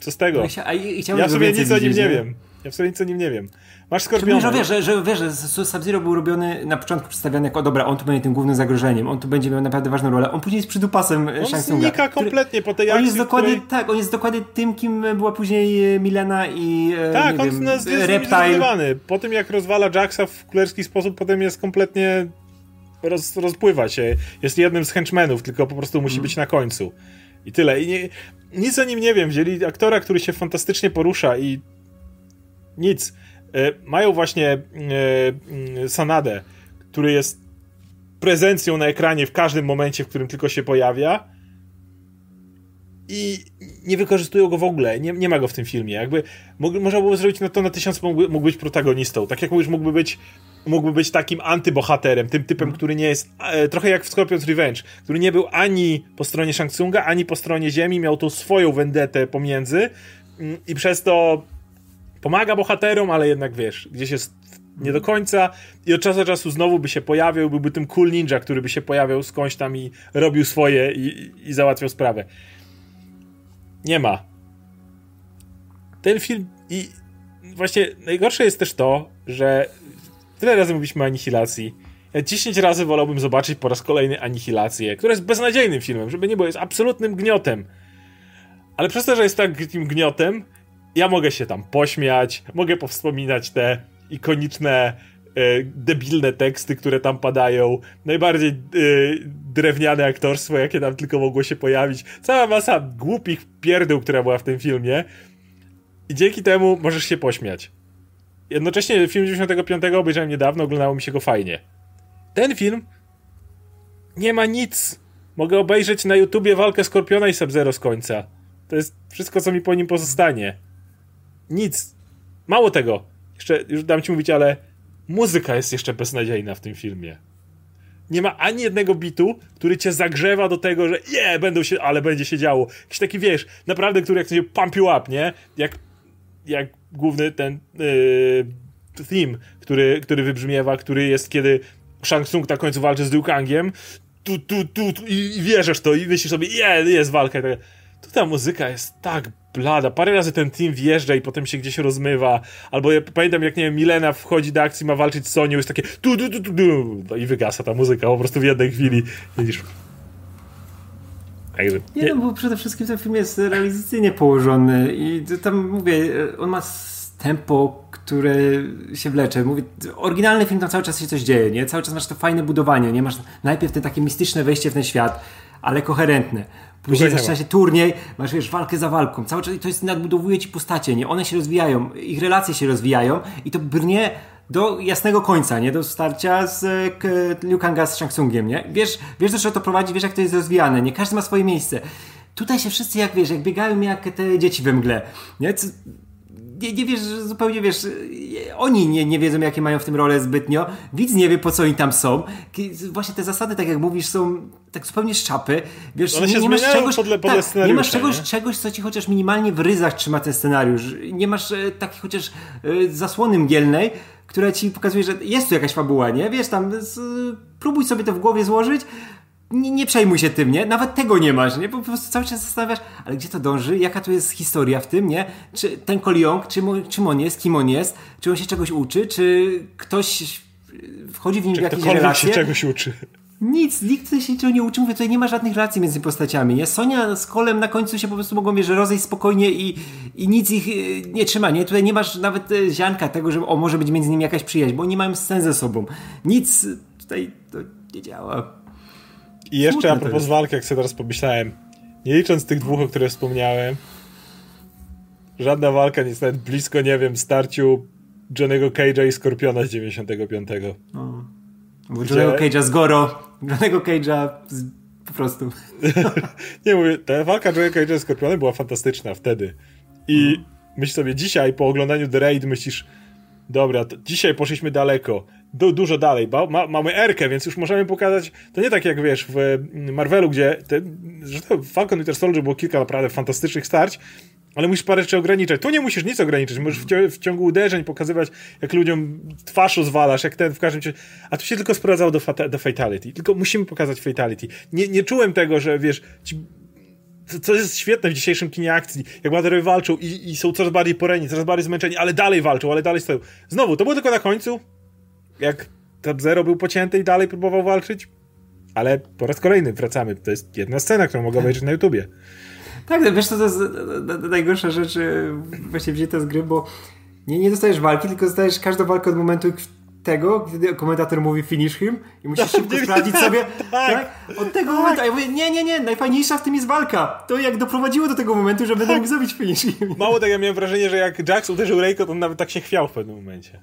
co z tego? No, ja, w sumie nic o nim nie wiem. Ja w sumie nic o nim nie wiem. Masz Skorpiona. Że wiesz, że, że, wiesz, że Sub-Zero był robiony na początku przedstawiany jako dobra, on tu będzie tym głównym zagrożeniem, on tu będzie miał naprawdę ważną rolę. On później jest przydupasem On znika kompletnie po tej on akcji, jest dokładnie, której... tak, on jest dokładnie tym, kim była później Milena i e, Tak, nie on wiem, jest Reptile. Po tym jak rozwala Jacksa w kulerski sposób, potem jest kompletnie roz, rozpływa się. Jest jednym z henchmenów, tylko po prostu musi mm. być na końcu. I tyle. I nie, nic o nim nie wiem. Wzięli aktora, który się fantastycznie porusza i nic. E, mają właśnie e, Sanadę, który jest prezencją na ekranie w każdym momencie, w którym tylko się pojawia i nie wykorzystują go w ogóle, nie, nie ma go w tym filmie. Jakby można było zrobić na to na tysiąc, mógł, mógł być protagonistą. Tak jak mówisz, mógłby być, mógłby być takim antybohaterem, tym typem, mm. który nie jest, e, trochę jak w Scorpion's Revenge, który nie był ani po stronie Shang Tsunga, ani po stronie Ziemi, miał tą swoją vendetę pomiędzy mm, i przez to pomaga bohaterom, ale jednak wiesz, gdzieś jest nie do końca i od czasu do czasu znowu by się pojawiał, byłby tym cool ninja, który by się pojawiał skądś tam i robił swoje i, i załatwiał sprawę. Nie ma. Ten film i właśnie najgorsze jest też to, że tyle razy mówiliśmy o anihilacji. Ja 10 razy wolałbym zobaczyć po raz kolejny Anihilację, która jest beznadziejnym filmem, żeby nie było, jest absolutnym gniotem. Ale przez to, że jest takim gniotem, ja mogę się tam pośmiać, mogę powspominać te ikoniczne, e, debilne teksty, które tam padają, najbardziej e, drewniane aktorstwo, jakie tam tylko mogło się pojawić, cała masa głupich pierdół, która była w tym filmie i dzięki temu możesz się pośmiać. Jednocześnie film 95 obejrzałem niedawno, oglądało mi się go fajnie. Ten film nie ma nic. Mogę obejrzeć na YouTubie walkę Skorpiona i Sub-Zero z końca. To jest wszystko, co mi po nim pozostanie. Nic. Mało tego. Jeszcze, już dam ci mówić, ale muzyka jest jeszcze beznadziejna w tym filmie. Nie ma ani jednego bitu, który cię zagrzewa do tego, że je, yeah, będą się, ale będzie się działo. Jakiś taki, wiesz, naprawdę, który jak się pump you up, nie? Jak, jak główny ten yy, theme, który, który wybrzmiewa, który jest, kiedy Shang Tsung na końcu walczy z Liu Kangiem, tu, tu, tu, tu i, i wierzysz to i myślisz sobie, je, yeah, jest walka. I tak. Tu ta muzyka jest tak blada. Parę razy ten team wjeżdża i potem się gdzieś rozmywa. Albo ja pamiętam, jak nie wiem, Milena wchodzi do akcji, ma walczyć z Sonią, jest takie tu, tu, tu, tu, tu. No i wygasa ta muzyka po prostu w jednej chwili. Widzisz. Nie, nie, no bo przede wszystkim ten film jest realizacyjnie położony i tam mówię, on ma tempo, które się wlecze. Mówię, oryginalny film tam cały czas się coś dzieje, nie? Cały czas masz to fajne budowanie, nie? Masz najpierw te takie mistyczne wejście w ten świat, ale koherentne. Później zaczyna się turniej, masz wiesz, walkę za walką. Cały czas to jest nadbudowuje ci postacie, nie? One się rozwijają, ich relacje się rozwijają i to brnie do jasnego końca, nie? Do starcia z k, Liu Kanga z Shang Tsungiem, nie? Wiesz, wiesz do czego to prowadzi, wiesz jak to jest rozwijane, nie? Każdy ma swoje miejsce. Tutaj się wszyscy jak wiesz, jak biegają jak te dzieci we mgle, nie? Nie, nie wiesz, zupełnie wiesz, oni nie, nie wiedzą, jakie mają w tym rolę zbytnio, widz nie wie, po co oni tam są. Właśnie te zasady, tak jak mówisz, są tak zupełnie szczapy. Wiesz, One nie, nie masz czegoś, podle, podle tak, nie masz czegoś, nie? czegoś, co ci chociaż minimalnie w ryzach trzyma ten scenariusz. Nie masz e, takiej chociaż e, zasłony mgielnej, która ci pokazuje, że jest tu jakaś fabuła, nie? Wiesz, tam z, próbuj sobie to w głowie złożyć, nie, nie, przejmuj się tym, nie? Nawet tego nie masz, nie? Po prostu cały czas zastanawiasz, ale gdzie to dąży? Jaka tu jest historia w tym, nie? Czy ten Koliong, czym, czym on jest, kim on jest? Czy on się czegoś uczy? Czy ktoś wchodzi w nim w jakieś relacje? się czegoś uczy. Nic, nikt się niczego nie uczy. Mówię, tutaj nie ma żadnych relacji między postaciami, nie? Sonia z Kolem na końcu się po prostu mogą, wiesz, rozejść spokojnie i, i nic ich y, nie trzyma, nie? Tutaj nie masz nawet y, zianka tego, że o, może być między nimi jakaś przyjaźń, bo oni mają scen ze sobą. Nic tutaj to nie działa. I jeszcze a propos walki, jak sobie teraz pomyślałem, nie licząc tych dwóch, o których wspomniałem, żadna walka nie jest nawet blisko, nie wiem, starciu Johnny'ego Cage'a i Skorpiona z 95. O. Bo Gdzie... Johnny'ego Cage'a z Goro, Johnny'ego Cage'a z... po prostu. nie mówię, ta walka Johnny'ego Cage'a z Skorpionem była fantastyczna wtedy. I hmm. myśl sobie, dzisiaj po oglądaniu The Raid myślisz, dobra, dzisiaj poszliśmy daleko du dużo dalej, bo ma, mamy Erkę, więc już możemy pokazać, to nie tak jak wiesz w Marvelu, gdzie te, to Falcon Winter Soldier było kilka naprawdę fantastycznych starć, ale musisz parę rzeczy ograniczać. Tu nie musisz nic ograniczyć, możesz w, w, ciągu uderzeń pokazywać, jak ludziom twarz zwalasz, jak ten w każdym razie. A tu się tylko sprowadzało do, do fatality. Tylko musimy pokazać fatality. Nie, nie czułem tego, że wiesz, ci co jest świetne w dzisiejszym kinie akcji, jak bohaterowie walczą i, i, są coraz bardziej poreni, coraz bardziej zmęczeni, ale dalej walczą, ale dalej stoją. Znowu, to było tylko na końcu, jak Sub-Zero był pocięty i dalej próbował walczyć, ale po raz kolejny wracamy. To jest jedna scena, którą mogę obejrzeć na YouTubie. Tak, wiesz co, to jest najgorsza rzecz właśnie wzięta z gry, bo nie, nie dostajesz walki, tylko dostajesz każdą walkę od momentu tego, kiedy komentator mówi finish him i musisz szybko sprawdzić sobie, tak, tak? Od tego tak. momentu, a ja mówię, nie, nie, nie, najfajniejsza w tym jest walka. To jak doprowadziło do tego momentu, że będę mógł zrobić finish him. Mało tak, ja miałem wrażenie, że jak Jax uderzył Reiko, to on nawet tak się chwiał w pewnym momencie.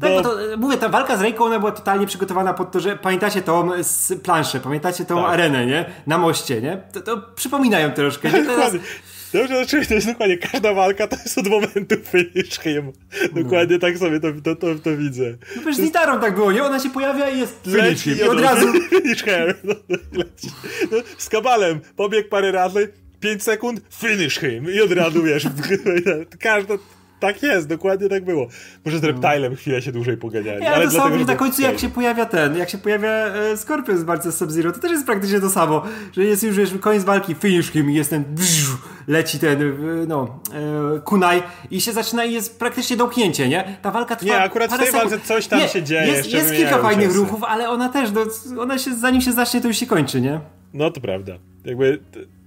Tak, bo to, mówię, ta walka z Rejką, ona była totalnie przygotowana pod to, że pamiętacie tą planszę, pamiętacie tą tak. arenę, nie? Na moście, nie? To, to przypominają troszkę. Nie? Teraz... Dobrze, oczywiście, to jest dokładnie, każda walka to jest od momentu finish him. Dokładnie no. tak sobie to, to, to, to widzę. No przecież z Nitarą tak było, nie? Ona się pojawia i jest finish him. I od razu... Finish him. No, leci. No, z kabalem pobiegł parę razy, 5 sekund, finish him. I od razu, wiesz, każda tak jest, dokładnie tak było. Może z no. Reptilem chwilę się dłużej poganiali. Ja, ale to samo na końcu jak się pojawia ten, jak się pojawia e, Scorpion z walce z Sub-Zero, to też jest praktycznie to samo, że jest już wiesz, koniec walki, finish him i jest ten bzz, leci ten, e, no, e, kunai i się zaczyna i jest praktycznie domknięcie, nie? Ta walka trwa Nie, akurat w tej walce coś tam nie, się dzieje. Jest, jest kilka fajnych czasy. ruchów, ale ona też, no, ona się, zanim się zacznie, to już się kończy, nie? No to prawda. Jakby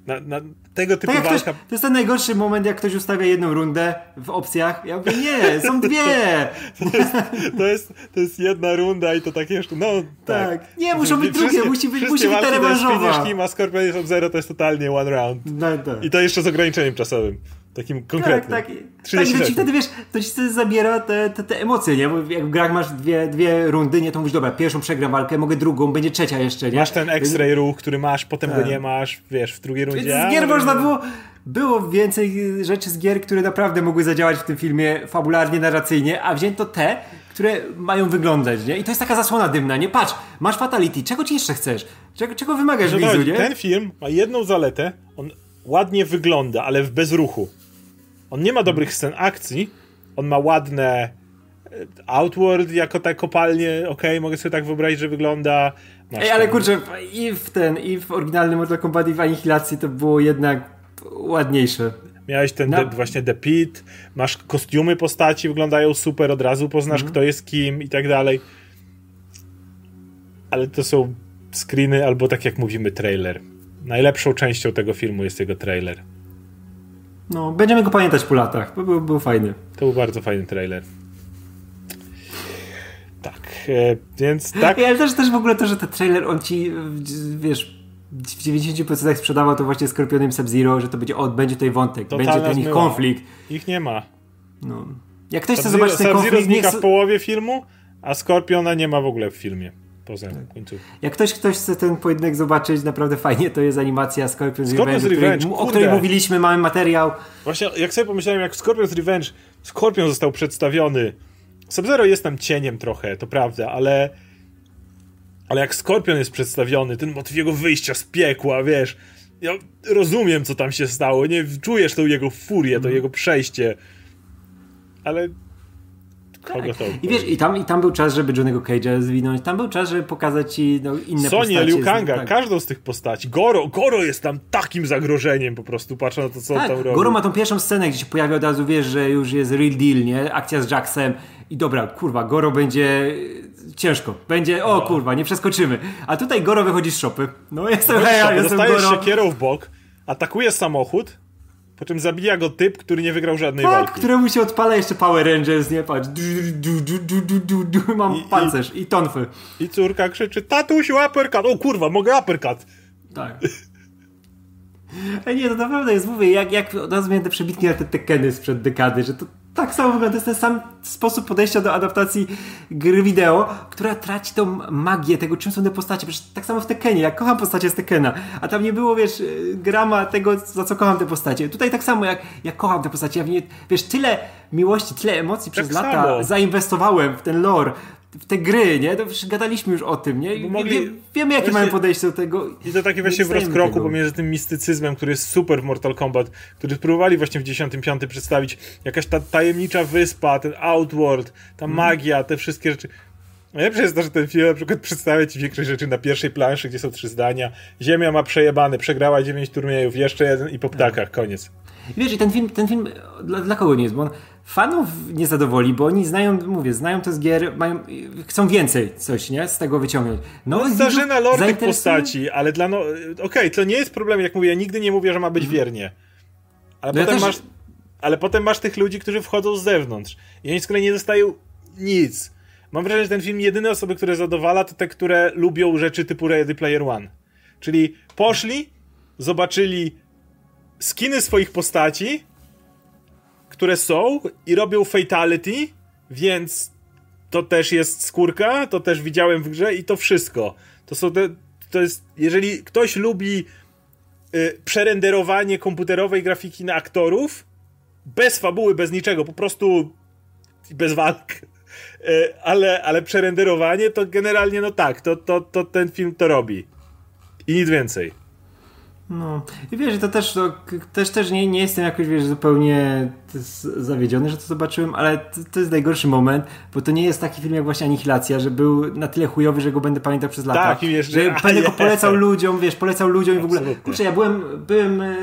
na, na tego typu tak walka... Ktoś, to jest ten najgorszy moment, jak ktoś ustawia jedną rundę w opcjach. Ja mówię, nie, są dwie! to, jest, to, jest, to jest jedna runda i to tak jeszcze, no tak. tak. Nie, muszą być drugie, musi być, musi być ta rewanżowa. a Scorpion jest Zero to jest totalnie one round. No, tak. I to jeszcze z ograniczeniem czasowym. Takim konkretnym. Tak, tak. tak to ci wtedy wiesz, to ci wtedy zabiera te, te, te, emocje, nie? Bo jak w grach masz dwie, dwie rundy, nie, to mówisz, dobra, pierwszą przegram walkę, mogę drugą, będzie trzecia jeszcze, nie? Masz ten X-ray ruch, który masz, potem tak. go nie masz, wiesz, w drugiej rundzie. z gier można było, było więcej rzeczy z gier, które naprawdę mogły zadziałać w tym filmie fabularnie, narracyjnie, a wzięto te, które mają wyglądać, nie? I to jest taka zasłona dymna, nie? Patrz, masz Fatality, czego ci jeszcze chcesz? Czego, czego wymagasz no, widzu, nie? Ten film ma jedną zaletę, on ładnie wygląda, ale w bezruchu. On nie ma dobrych scen akcji, on ma ładne e, Outward jako ta kopalnie, okej, okay, mogę sobie tak wyobrazić, że wygląda. Ej, ale kurczę, i w ten, i w oryginalnym Mortal Kombat i w Anihilacji to było jednak ładniejsze. Miałeś ten no. właśnie The Pit, masz kostiumy postaci, wyglądają super, od razu poznasz mm. kto jest kim i tak dalej. Ale to są screeny albo tak jak mówimy trailer. Najlepszą częścią tego filmu jest jego trailer. No, będziemy go pamiętać po latach. Był, był fajny. To był bardzo fajny trailer. Tak, e, więc tak. Ale też, też w ogóle to, że ten trailer, on ci, wiesz, w 90% sprzedawał to właśnie Skorpionem Sub-Zero, że to będzie, o, będzie tutaj wątek, Totalna będzie ten ich konflikt. Ich nie ma. No. Jak ktoś chce zobaczyć ten konflikt... Sub-Zero znika w połowie filmu, a Skorpiona nie ma w ogóle w filmie poza tak. końcówką. Jak ktoś, ktoś chce ten pojedynek zobaczyć, naprawdę fajnie, to jest animacja Scorpion's, Scorpion's Revenge, Revenge której, o której mówiliśmy, mamy materiał. Właśnie, jak sobie pomyślałem, jak Scorpion's Revenge, Scorpion został przedstawiony, Sub-Zero jest tam cieniem trochę, to prawda, ale ale jak Skorpion jest przedstawiony, ten motyw jego wyjścia z piekła, wiesz, ja rozumiem, co tam się stało, nie czujesz tą jego furię, to mm. jego przejście, ale tak. I wiesz, i tam, i tam był czas, żeby Johnny'ego Cage'a zwinąć, tam był czas, żeby pokazać ci no, inne Sonię, postacie. Liu Kanga, tak. każdą z tych postaci. Goro, Goro jest tam takim zagrożeniem po prostu, patrzę na to, co tak, tam robi. Goro ma tą pierwszą scenę, gdzie się pojawia od razu, wiesz, że już jest real deal, nie? Akcja z Jacksem i dobra, kurwa, Goro będzie ciężko. Będzie, o no. kurwa, nie przeskoczymy. A tutaj Goro wychodzi z szopy. No jestem, hej, ja jestem Dostajesz Goro. kierą w bok, atakuje samochód, po czym zabija go typ, który nie wygrał żadnej tak, walki. któremu się odpala jeszcze Power Rangers, nie patrz. Du, du, du, du, du, du, Mam I, pancerz i, i tonfy. I córka krzyczy, tatusiu, uppercut. O kurwa, mogę uppercut. Tak. Ej, nie, to naprawdę jest, mówię, jak, jak nazwijmy te przebitki na te Tekeny sprzed dekady, że to tak samo wygląda. To jest ten sam sposób podejścia do adaptacji gry wideo, która traci tą magię tego, czym są te postacie. Przecież tak samo w Tekkenie. Ja kocham postacie z Tekkena, a tam nie było, wiesz, grama tego, za co kocham te postacie. Tutaj tak samo, jak, jak kocham te postacie. Ja nie, wiesz, tyle miłości, tyle emocji tak przez samo. lata zainwestowałem w ten lore, w te gry, nie? To już gadaliśmy już o tym, nie? Bo mogli... Wie, wiemy, jakie mają podejście do tego. I to takie właśnie w rozkroku tego. pomiędzy tym mistycyzmem, który jest super w Mortal Kombat, który próbowali właśnie w 10.5 przedstawić. Jakaś ta tajemnicza wyspa, ten Outward, ta mm. magia, te wszystkie rzeczy. Najlepsze jest to, że ten film na przykład przedstawia ci większość rzeczy na pierwszej planszy, gdzie są trzy zdania. Ziemia ma przejebany, przegrała dziewięć turniejów, jeszcze jeden i po ptakach, koniec. I wiesz, i ten film, ten film dla, dla kogo nie jest? Bo on fanów nie zadowoli, bo oni znają, mówię, znają to z gier, mają, chcą więcej coś, nie? Z tego wyciągnąć. No, no zdarzyna lore tych postaci, ale dla no... Okej, okay, to nie jest problem, jak mówię, ja nigdy nie mówię, że ma być mhm. wiernie. Ale no potem ja też... masz... Ale potem masz tych ludzi, którzy wchodzą z zewnątrz i oni z kolei nie dostają nic. Mam wrażenie, że ten film jedyne osoby, które zadowala, to te, które lubią rzeczy typu Ready Player One. Czyli poszli, zobaczyli skiny swoich postaci, które są i robią fatality, więc to też jest skórka, to też widziałem w grze i to wszystko. To są te, to jest, jeżeli ktoś lubi y, przerenderowanie komputerowej grafiki na aktorów, bez fabuły, bez niczego, po prostu bez walk, ale, ale przerenderowanie to generalnie no tak, to, to, to ten film to robi. I nic więcej. No i wiesz, to też, to, też, też nie, nie jestem jakoś, wiesz, zupełnie zawiedziony, że to zobaczyłem, ale to, to, jest najgorszy moment, bo to nie jest taki film jak właśnie Anihilacja, że był na tyle chujowy, że go będę pamiętał przez lata. Tak, jeszcze, że będę go polecał ludziom, wiesz, polecał ludziom i w ogóle. Kurczę, ja byłem, byłem e,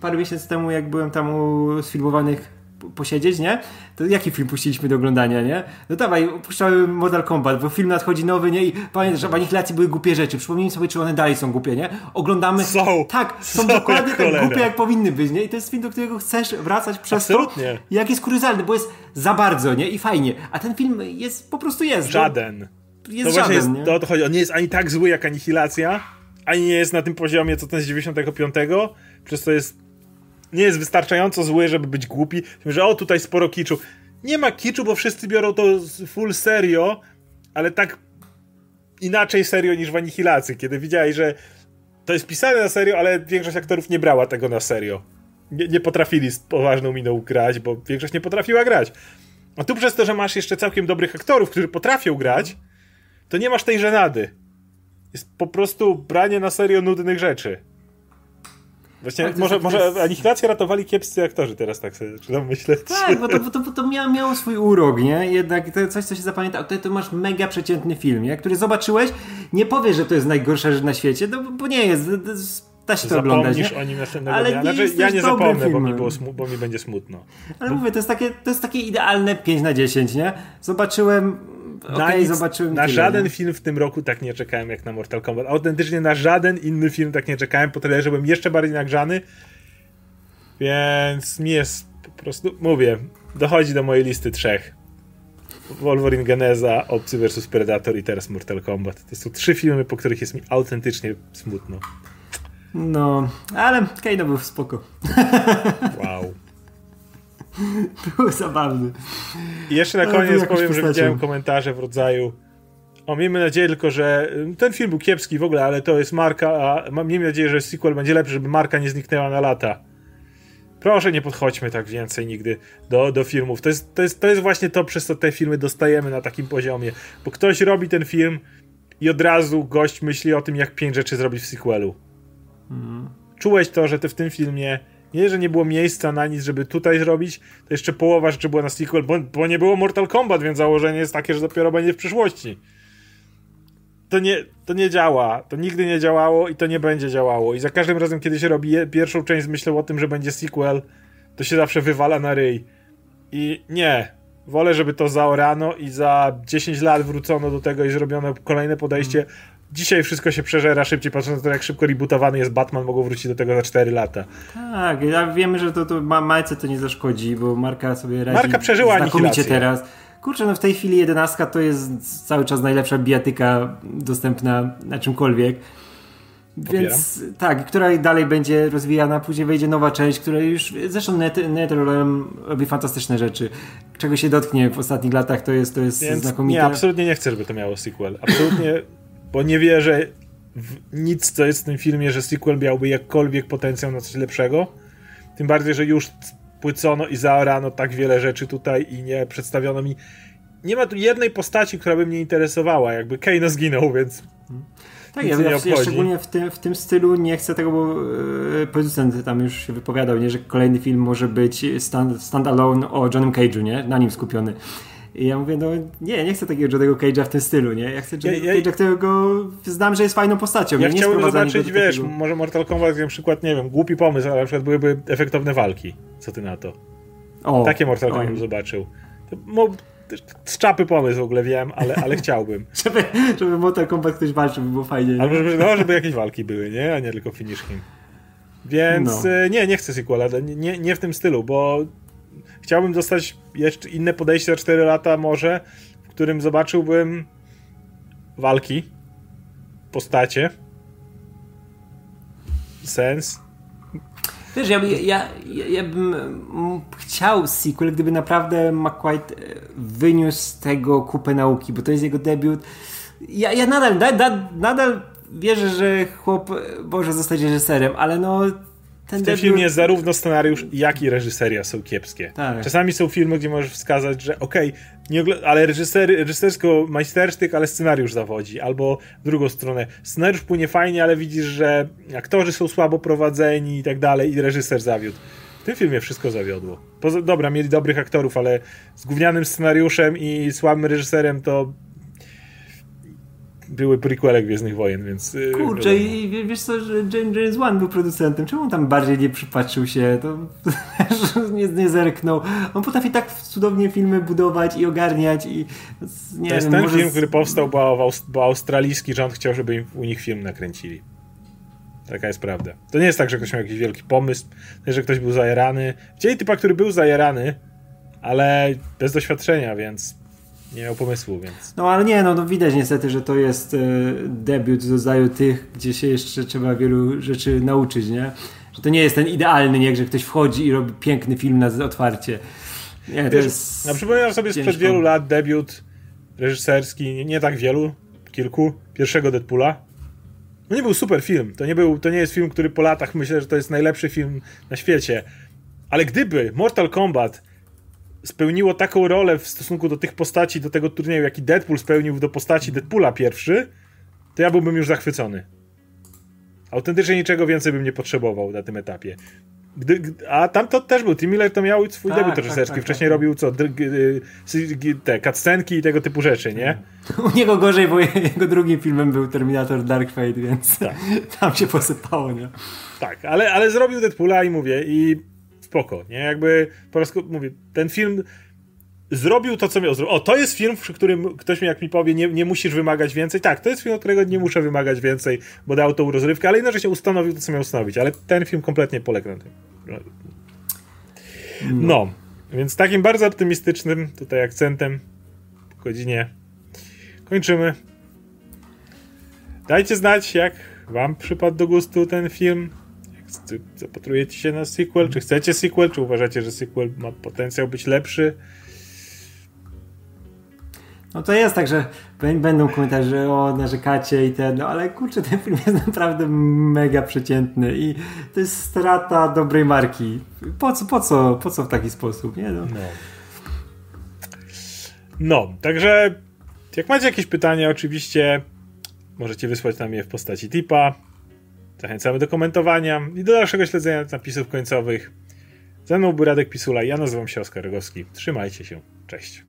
parę miesięcy temu, jak byłem tam u sfilmowanych posiedzieć, nie? To jaki film puściliśmy do oglądania, nie? No dawaj, puszczamy Mortal Kombat, bo film nadchodzi nowy, nie? I pamiętasz, że w Anihilacji były głupie rzeczy. Przypomnijmy sobie, czy one dalej są głupie, nie? Oglądamy... Są! Tak, są, są dokładnie tak głupie, jak powinny być, nie? I to jest film, do którego chcesz wracać przez Absolutnie. to, jak jest kuryzalny, bo jest za bardzo, nie? I fajnie. A ten film jest, po prostu jest. No. Żaden. Jest to żaden, jest, nie? To o to chodzi. On nie jest ani tak zły jak Anihilacja, ani nie jest na tym poziomie, co ten z 95, przez to jest nie jest wystarczająco zły, żeby być głupi, że o, tutaj sporo kiczu. Nie ma kiczu, bo wszyscy biorą to full serio, ale tak inaczej serio niż w Anihilacji, kiedy widziałeś, że to jest pisane na serio, ale większość aktorów nie brała tego na serio. Nie, nie potrafili z poważną miną grać, bo większość nie potrafiła grać. A tu przez to, że masz jeszcze całkiem dobrych aktorów, którzy potrafią grać, to nie masz tej żenady. Jest po prostu branie na serio nudnych rzeczy. Właśnie, może, może jest... Anihilację ratowali kiepscy aktorzy teraz, tak sobie zaczynam myśleć. Tak, bo to, bo to, bo to miało, miało swój urok, nie? Jednak to coś, co się zapamięta. Tutaj to masz mega przeciętny film, nie? który zobaczyłeś, nie powiesz, że to jest najgorsza rzecz na świecie, no, bo nie jest. Da się to oglądać. Nie? o nim następnego Ale dnia. Znaczy, ja nie zapomnę, bo mi, było bo mi będzie smutno. Ale mówię, to jest takie, to jest takie idealne 5 na 10, nie? Zobaczyłem na, okay, nic, zobaczyłem na tyle, żaden nie? film w tym roku tak nie czekałem jak na Mortal Kombat. Autentycznie na żaden inny film tak nie czekałem, po tyle, że byłem jeszcze bardziej nagrzany. Więc mi jest po prostu, mówię, dochodzi do mojej listy trzech. Wolverine Geneza, Obcy vs Predator i teraz Mortal Kombat. To są trzy filmy, po których jest mi autentycznie smutno. No, ale Kano był spoko. Wow. Był zabawny. I jeszcze na koniec powiem, że widziałem komentarze w rodzaju o, miejmy nadzieję tylko, że ten film był kiepski w ogóle, ale to jest marka, a miejmy nadzieję, że sequel będzie lepszy, żeby marka nie zniknęła na lata. Proszę, nie podchodźmy tak więcej nigdy do, do filmów. To jest, to, jest, to jest właśnie to, przez co te filmy dostajemy na takim poziomie. Bo ktoś robi ten film i od razu gość myśli o tym, jak pięć rzeczy zrobić w sequelu. Mm. Czułeś to, że ty w tym filmie nie, że nie było miejsca na nic, żeby tutaj zrobić, to jeszcze połowa rzeczy była na sequel, bo, bo nie było Mortal Kombat, więc założenie jest takie, że dopiero będzie w przyszłości. To nie, to nie działa. To nigdy nie działało i to nie będzie działało. I za każdym razem, kiedy się robi pierwszą część, myślę o tym, że będzie sequel, to się zawsze wywala na ryj. I nie. Wolę, żeby to zaorano i za 10 lat wrócono do tego i zrobiono kolejne podejście, dzisiaj wszystko się przeżera szybciej, patrząc na to, jak szybko rebootowany jest Batman, mogą wrócić do tego za 4 lata. Tak, ja wiemy, że to, to Majce to nie zaszkodzi, bo marka sobie radzi Marka przeżyła znakomicie teraz. Kurczę, no w tej chwili jedenastka to jest cały czas najlepsza bijatyka dostępna na czymkolwiek. Popieram. Więc tak, która dalej będzie rozwijana, później wejdzie nowa część, która już, zresztą NetherRealm robi fantastyczne rzeczy. Czego się dotknie w ostatnich latach, to jest, to jest Więc znakomite. Nie, absolutnie nie chcę, żeby to miało sequel. Absolutnie bo nie wierzę w nic, co jest w tym filmie, że sequel miałby jakkolwiek potencjał na coś lepszego. Tym bardziej, że już płycono i zaorano tak wiele rzeczy tutaj i nie przedstawiono mi. Nie ma tu jednej postaci, która by mnie interesowała. Jakby Kane zginął, więc. Tak, ja, ja, ja, szczególnie w tym, w tym stylu nie chcę tego, bo e, producent tam już się wypowiadał, nie, że kolejny film może być stand, stand alone o Johnem Cage'u, nie? Na nim skupiony. I ja mówię, no nie, nie chcę takiego Johnnego Cage'a w tym stylu, nie? Ja chcę Johnnego ja, ja, Cage'a, którego znam, że jest fajną postacią. Ja chciałbym zobaczyć, wiesz, takiego... może Mortal Kombat na przykład, nie wiem, głupi pomysł, ale na przykład byłyby efektowne walki. Co ty na to? O, Takie Mortal Kombat bym zobaczył. To, mo, z czapy pomysł w ogóle wiem, ale, ale chciałbym. żeby, żeby Mortal Kombat ktoś walczył, by było fajnie. Albo żeby, no, żeby jakieś walki były, nie? A nie tylko finish him. Więc no. E, nie, nie chcę sequela, nie, nie w tym stylu, bo chciałbym dostać jeszcze inne podejście za 4 lata może, w którym zobaczyłbym walki, postacie, sens. Wiesz, ja, ja, ja, ja bym chciał sequel, gdyby naprawdę McQuaid e, wyniósł z tego kupę nauki, bo to jest jego debiut. Ja, ja nadal, da, nadal wierzę, że chłop może zostać reżyserem, ale no ten w tym filmie zarówno scenariusz, jak i reżyseria są kiepskie. Tak. Czasami są filmy, gdzie możesz wskazać, że okej, okay, ale reżyser, reżysersko majstersztyk, ale scenariusz zawodzi. Albo w drugą stronę, scenariusz płynie fajnie, ale widzisz, że aktorzy są słabo prowadzeni i tak dalej i reżyser zawiódł. W tym filmie wszystko zawiodło. Poza, dobra, mieli dobrych aktorów, ale z gównianym scenariuszem i słabym reżyserem to były prequele Gwiezdnych Wojen, więc... Y, Kurczę, i wiesz co, że James Wan był producentem, czemu on tam bardziej nie przypatrzył się, to nie, nie zerknął. On potrafi tak cudownie filmy budować i ogarniać i... Nie to jest ten może... film, który powstał, bo, bo australijski rząd chciał, żeby u nich film nakręcili. Taka jest prawda. To nie jest tak, że ktoś miał jakiś wielki pomysł, że ktoś był zajerany. Chcieli typa, który był zajerany, ale bez doświadczenia, więc nie miał pomysłu, więc. No ale nie, no, no widać niestety, że to jest e, debiut z rodzaju tych, gdzie się jeszcze trzeba wielu rzeczy nauczyć, nie? Że to nie jest ten idealny, nie, że ktoś wchodzi i robi piękny film na otwarcie. Nie, to Wiesz, jest. No, przypominam sobie ciężko. sprzed wielu lat debiut reżyserski, nie, nie tak wielu, kilku, pierwszego Deadpoola. No nie był super film. To nie, był, to nie jest film, który po latach myślę, że to jest najlepszy film na świecie. Ale gdyby Mortal Kombat spełniło taką rolę w stosunku do tych postaci, do tego turnieju, jaki Deadpool spełnił do postaci Deadpoola pierwszy, to ja byłbym już zachwycony. Autentycznie niczego więcej bym nie potrzebował na tym etapie. Gdy, a tam to też był. Tim Miller to miał swój tak, debiut tak, reżyserski. Tak, Wcześniej tak. robił co? Te cutscenki i tego typu rzeczy, nie? U niego gorzej, bo jego drugim filmem był Terminator Dark Fate, więc tak. tam się posypało, nie? Tak, ale, ale zrobił Deadpoola i mówię, i spoko, nie? Jakby po raz mówię, ten film zrobił to, co miał zrobić. O, to jest film, przy którym ktoś mi jak mi powie, nie, nie musisz wymagać więcej. Tak, to jest film, od którego nie muszę wymagać więcej, bo dał tą rozrywkę, ale jednocześnie ustanowił to, co miał ustanowić. Ale ten film kompletnie poległ na tym. No, więc takim bardzo optymistycznym tutaj akcentem po godzinie kończymy. Dajcie znać, jak wam przypadł do gustu ten film zapatrujecie się na sequel? Czy chcecie sequel? Czy uważacie, że sequel ma potencjał być lepszy? No to jest tak, że będą komentarze, że o, narzekacie i ten, no ale kurczę, ten film jest naprawdę mega przeciętny i to jest strata dobrej marki. Po co, po co, po co w taki sposób, nie no. No, no także jak macie jakieś pytania, oczywiście możecie wysłać nam je w postaci tipa Zachęcamy do komentowania i do dalszego śledzenia napisów końcowych. Ze mną był Radek Pisula, ja nazywam się Oskar Rogowski. Trzymajcie się, cześć.